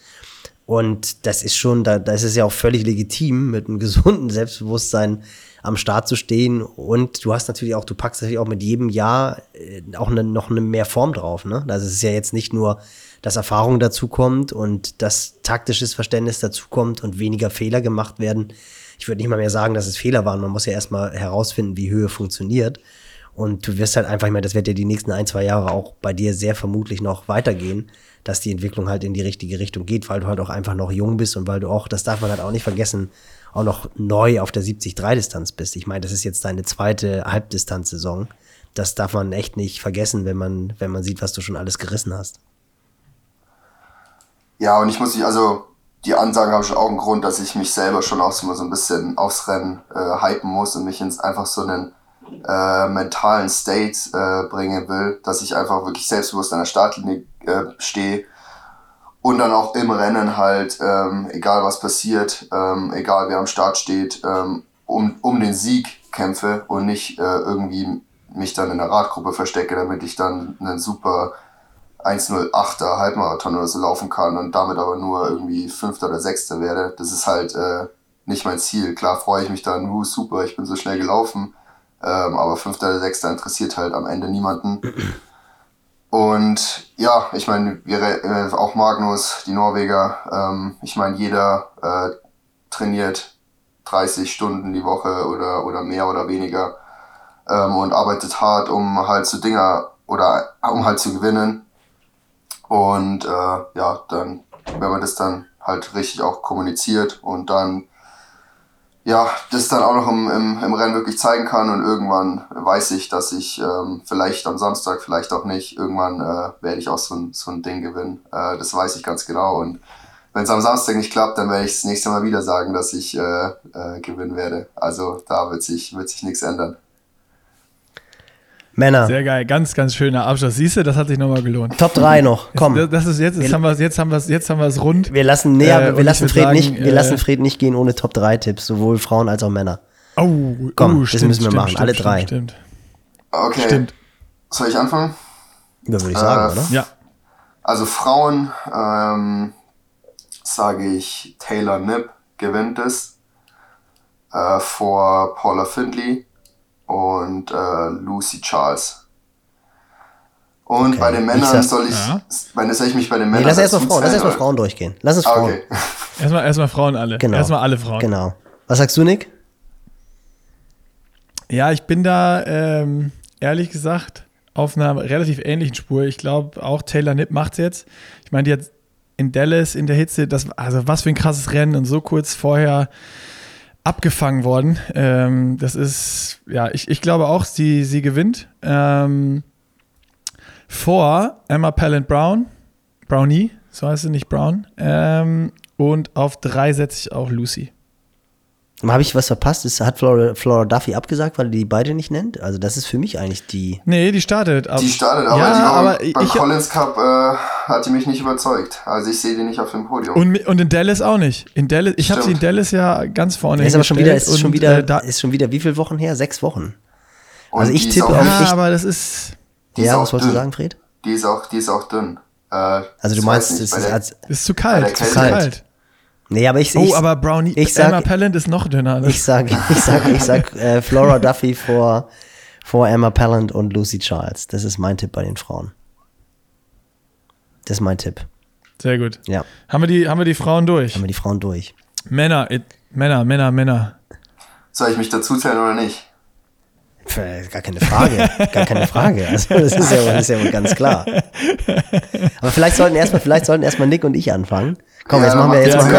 Und das ist schon, da, da ist es ja auch völlig legitim, mit einem gesunden Selbstbewusstsein am Start zu stehen. Und du hast natürlich auch, du packst natürlich auch mit jedem Jahr äh, auch ne, noch eine mehr Form drauf. Ne? Also es ist ja jetzt nicht nur, dass Erfahrung dazukommt und dass taktisches Verständnis dazukommt und weniger Fehler gemacht werden. Ich würde nicht mal mehr sagen, dass es Fehler waren. Man muss ja erstmal herausfinden, wie Höhe funktioniert. Und du wirst halt einfach, ich meine, das wird ja die nächsten ein, zwei Jahre auch bei dir sehr vermutlich noch weitergehen, dass die Entwicklung halt in die richtige Richtung geht, weil du halt auch einfach noch jung bist und weil du auch, das darf man halt auch nicht vergessen, auch noch neu auf der 70-3-Distanz bist. Ich meine, das ist jetzt deine zweite Halbdistanz-Saison. Das darf man echt nicht vergessen, wenn man, wenn man sieht, was du schon alles gerissen hast. Ja, und ich muss dich, also die Ansagen habe schon auch einen Grund, dass ich mich selber schon auch so ein bisschen aufs Rennen äh, hypen muss und mich ins einfach so einen äh, mentalen State äh, bringen will, dass ich einfach wirklich selbstbewusst an der Startlinie äh, stehe und dann auch im Rennen halt, ähm, egal was passiert, ähm, egal wer am Start steht, ähm, um, um den Sieg kämpfe und nicht äh, irgendwie mich dann in der Radgruppe verstecke, damit ich dann einen super 108er Halbmarathon oder so laufen kann und damit aber nur irgendwie Fünfter oder Sechster werde. Das ist halt äh, nicht mein Ziel. Klar freue ich mich dann, uh, super, ich bin so schnell gelaufen. Ähm, aber Fünfter oder Sechster interessiert halt am Ende niemanden. Und ja, ich meine, äh, auch Magnus, die Norweger, ähm, ich meine, jeder äh, trainiert 30 Stunden die Woche oder, oder mehr oder weniger ähm, und arbeitet hart, um halt zu Dinger oder um halt zu gewinnen. Und äh, ja, dann, wenn man das dann halt richtig auch kommuniziert und dann ja, das dann auch noch im, im, im Rennen wirklich zeigen kann und irgendwann weiß ich, dass ich ähm, vielleicht am Samstag, vielleicht auch nicht, irgendwann äh, werde ich auch so ein, so ein Ding gewinnen. Äh, das weiß ich ganz genau und wenn es am Samstag nicht klappt, dann werde ich das nächste Mal wieder sagen, dass ich äh, äh, gewinnen werde. Also da wird sich, wird sich nichts ändern. Männer. Sehr geil, ganz, ganz schöner Abschluss. Siehst du, das hat sich nochmal gelohnt. Top 3 noch, komm. Das, das ist jetzt, jetzt, haben wir, jetzt, haben wir, jetzt haben wir es rund. Wir lassen, nee, äh, wir, lassen Fred sagen, nicht, wir äh, lassen Fred nicht gehen ohne Top 3 Tipps, sowohl Frauen als auch Männer. Oh, komm, oh, das stimmt, müssen wir stimmt, machen, stimmt, alle drei. Stimmt. Okay. Stimmt. Soll ich anfangen? Ja, würde ich sagen, äh, oder? Ja. Also Frauen ähm, sage ich Taylor Nipp gewinnt es äh, vor Paula Findley und äh, Lucy Charles. Und Okay. bei den Ich Männern sag- soll ich, Ja. bei, soll ich mich bei den Nee, Männern lass erstmal Frauen, lass erstmal? Frauen durchgehen. Lass uns Ah, Frauen. okay. Erstmal, erstmal Frauen alle. Genau. Erstmal alle Frauen. Genau. Was sagst du, Nick? Ja, ich bin da ähm, ehrlich gesagt auf einer relativ ähnlichen Spur. Ich glaube, auch Taylor Nipp macht's jetzt. Ich meine, die hat in Dallas in der Hitze, das, also was für ein krasses Rennen und so kurz vorher abgefangen worden. Ähm, das ist, ja, ich, ich glaube auch, sie, sie gewinnt. Ähm, vor Emma Pallant Brown, Brownie, so heißt sie nicht Brown. Ähm, und auf drei setze ich auch Lucy. Habe ich was verpasst? Ist, hat Flora, Flora Duffy abgesagt, weil er die beide nicht nennt? Also das ist für mich eigentlich die. Nee, die startet. ab- Die startet, aber, ja, aber beim ich, Collins Cup äh, hat die mich nicht überzeugt. Also ich sehe die nicht auf dem Podium. Und, und in Dallas auch nicht. In Dallas, ich habe sie in. Dallas ja ganz vorne ist aber schon wieder, ist schon und, wieder, äh, da, ist schon wieder wie viele Wochen her? Sechs Wochen. Also ich tippe auch- auf- ja, ich- aber das ist, Die ist ja, was wolltest du sagen, Fred? Die ist auch, die ist auch dünn. Äh, Also du meinst, es ist ist zu kalt. Zu kalt. Nee, aber ich, Oh, ich, aber Brownie, ich sag- Emma Pallant ist noch dünner. ne? ich sag, ich sag, ich sag äh, Flora Duffy vor, vor Emma Pallant und Lucy Charles. Das ist mein Tipp bei den Frauen. Das ist mein Tipp. Sehr gut. Ja, Haben wir die, haben wir die Frauen durch? haben wir die Frauen durch. Männer, it, Männer, Männer, Männer. Soll ich mich dazu zählen oder nicht? Gar keine Frage, gar keine Frage. Also das ist ja, wohl- das ist ja wohl ganz klar. Aber vielleicht sollten erstmal, vielleicht sollten erstmal Nick und ich anfangen. Komm, Ja, jetzt machen wir, jetzt Ja, machen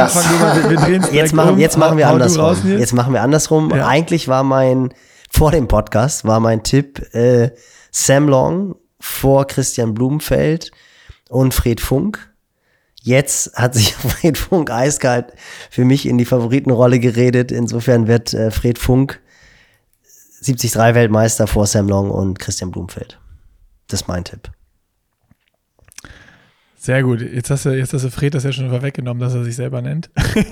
wir, jetzt machen, jetzt machen wir andersrum. Jetzt machen wir andersrum. Ja. Eigentlich war mein, vor dem Podcast war mein Tipp äh, Sam Long vor Christian Blumenfeld und Fred Funk. Jetzt hat sich Fred Funk eiskalt für mich in die Favoritenrolle geredet. Insofern wird äh, Fred Funk 73 Weltmeister vor Sam Long und Christian Blumfeld. Das ist mein Tipp. Sehr gut. Jetzt hast du, jetzt hast du Fred das ja schon vorweggenommen, dass er sich selber nennt.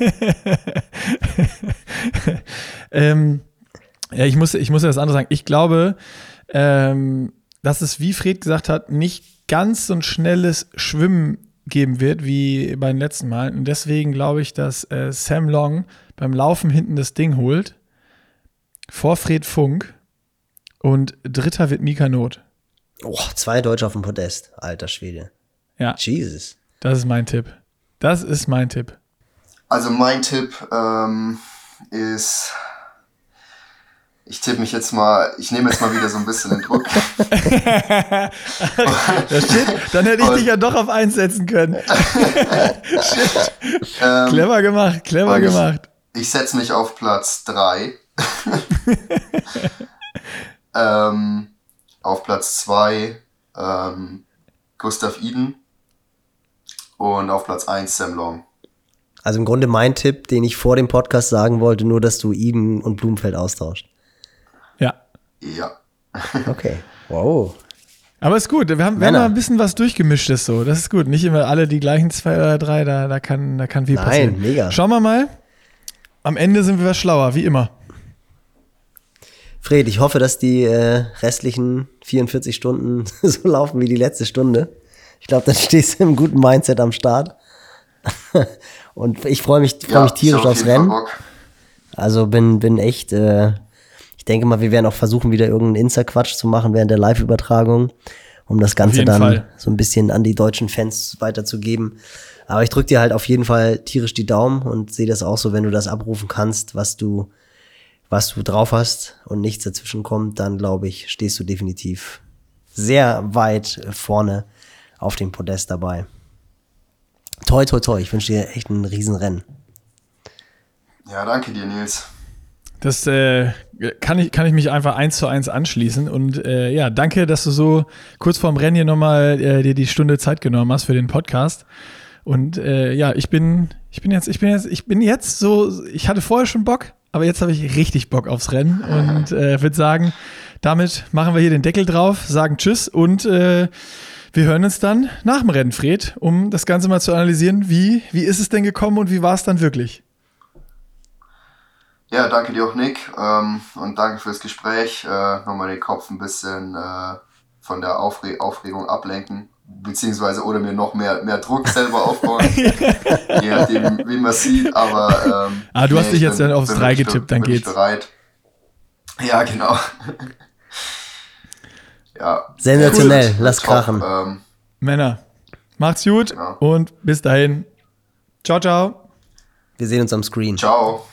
ähm, ja, ich muss, ich muss ja das andere sagen. Ich glaube, ähm, dass es, wie Fred gesagt hat, nicht ganz so ein schnelles Schwimmen geben wird wie beim letzten Mal. Und deswegen glaube ich, dass äh, Sam Long beim Laufen hinten das Ding holt. Vor Fred Funk. Und dritter wird Mika Not. Oh, zwei Deutsche auf dem Podest. Alter Schwede. Ja. Jesus. Das ist mein Tipp. Das ist mein Tipp. Also mein Tipp ähm, ist, ich tippe mich jetzt mal, ich nehme jetzt mal wieder so ein bisschen den Druck. Steht, dann hätte ich dich ja doch auf eins setzen können. Ähm, Clever gemacht, clever Und ich- gemacht. Ich setze mich auf Platz 3. ähm, auf Platz 2 ähm, Gustav Iden. Und auf Platz 1 Sam Long. Also im Grunde mein Tipp, den ich vor dem Podcast sagen wollte, nur dass du Eden und Blumenfeld austauscht. Ja. Ja. Okay. Wow. Aber ist gut. Wir haben, wir haben mal ein bisschen was durchgemischtes so. Das ist gut. Nicht immer alle die gleichen zwei oder drei. Da, da, kann, da kann viel Nein, passieren. mega. Schauen wir mal. Am Ende sind wir was schlauer, wie immer. Fred, ich hoffe, dass die äh, restlichen 44 Stunden so laufen wie die letzte Stunde. Ich glaube, dann stehst du im guten Mindset am Start. Und ich freue mich, freu ja, mich tierisch aufs Rennen. Bock. Also bin, bin echt, äh, ich denke mal, wir werden auch versuchen, wieder irgendeinen Insta-Quatsch zu machen während der Live-Übertragung, um das Ganze dann Fall. so ein bisschen an die deutschen Fans weiterzugeben. Aber ich drücke dir halt auf jeden Fall tierisch die Daumen und sehe das auch so, wenn du das abrufen kannst, was du, was du drauf hast und nichts dazwischen kommt, dann glaube ich, stehst du definitiv sehr weit vorne auf dem Podest dabei. Toi, toi, toi. Ich wünsche dir echt ein Riesenrennen. Ja, danke dir, Nils. Das äh, kann, ich, kann ich mich einfach eins zu eins anschließen. Und äh, ja, danke, dass du so kurz vorm Rennen hier nochmal äh, dir die Stunde Zeit genommen hast für den Podcast. Und äh, ja, ich bin, ich bin jetzt, ich bin jetzt, ich bin jetzt so, ich hatte vorher schon Bock, aber jetzt habe ich richtig Bock aufs Rennen und äh, würde sagen, damit machen wir hier den Deckel drauf, sagen Tschüss und äh, wir hören uns dann nach dem Rennen, Fred, um das Ganze mal zu analysieren. Wie, wie ist es denn gekommen und wie war es dann wirklich? Ja, danke dir auch, Nick. Ähm, und danke fürs Gespräch. Äh, nochmal den Kopf ein bisschen äh, von der Aufre Aufregung ablenken. Beziehungsweise oder mir noch mehr, mehr Druck selber aufbauen. Je nachdem, wie man sieht. Aber ähm, Ah, du hast dich ich jetzt dann aufs bin Drei wirklich- getippt, dann bin geht's. bereit. Ja, genau. Ja. Sensationell, Wird- lass top. krachen. Ähm, Männer, macht's gut Genau. und bis dahin. Ciao, ciao. Wir sehen uns am Screen. ciao.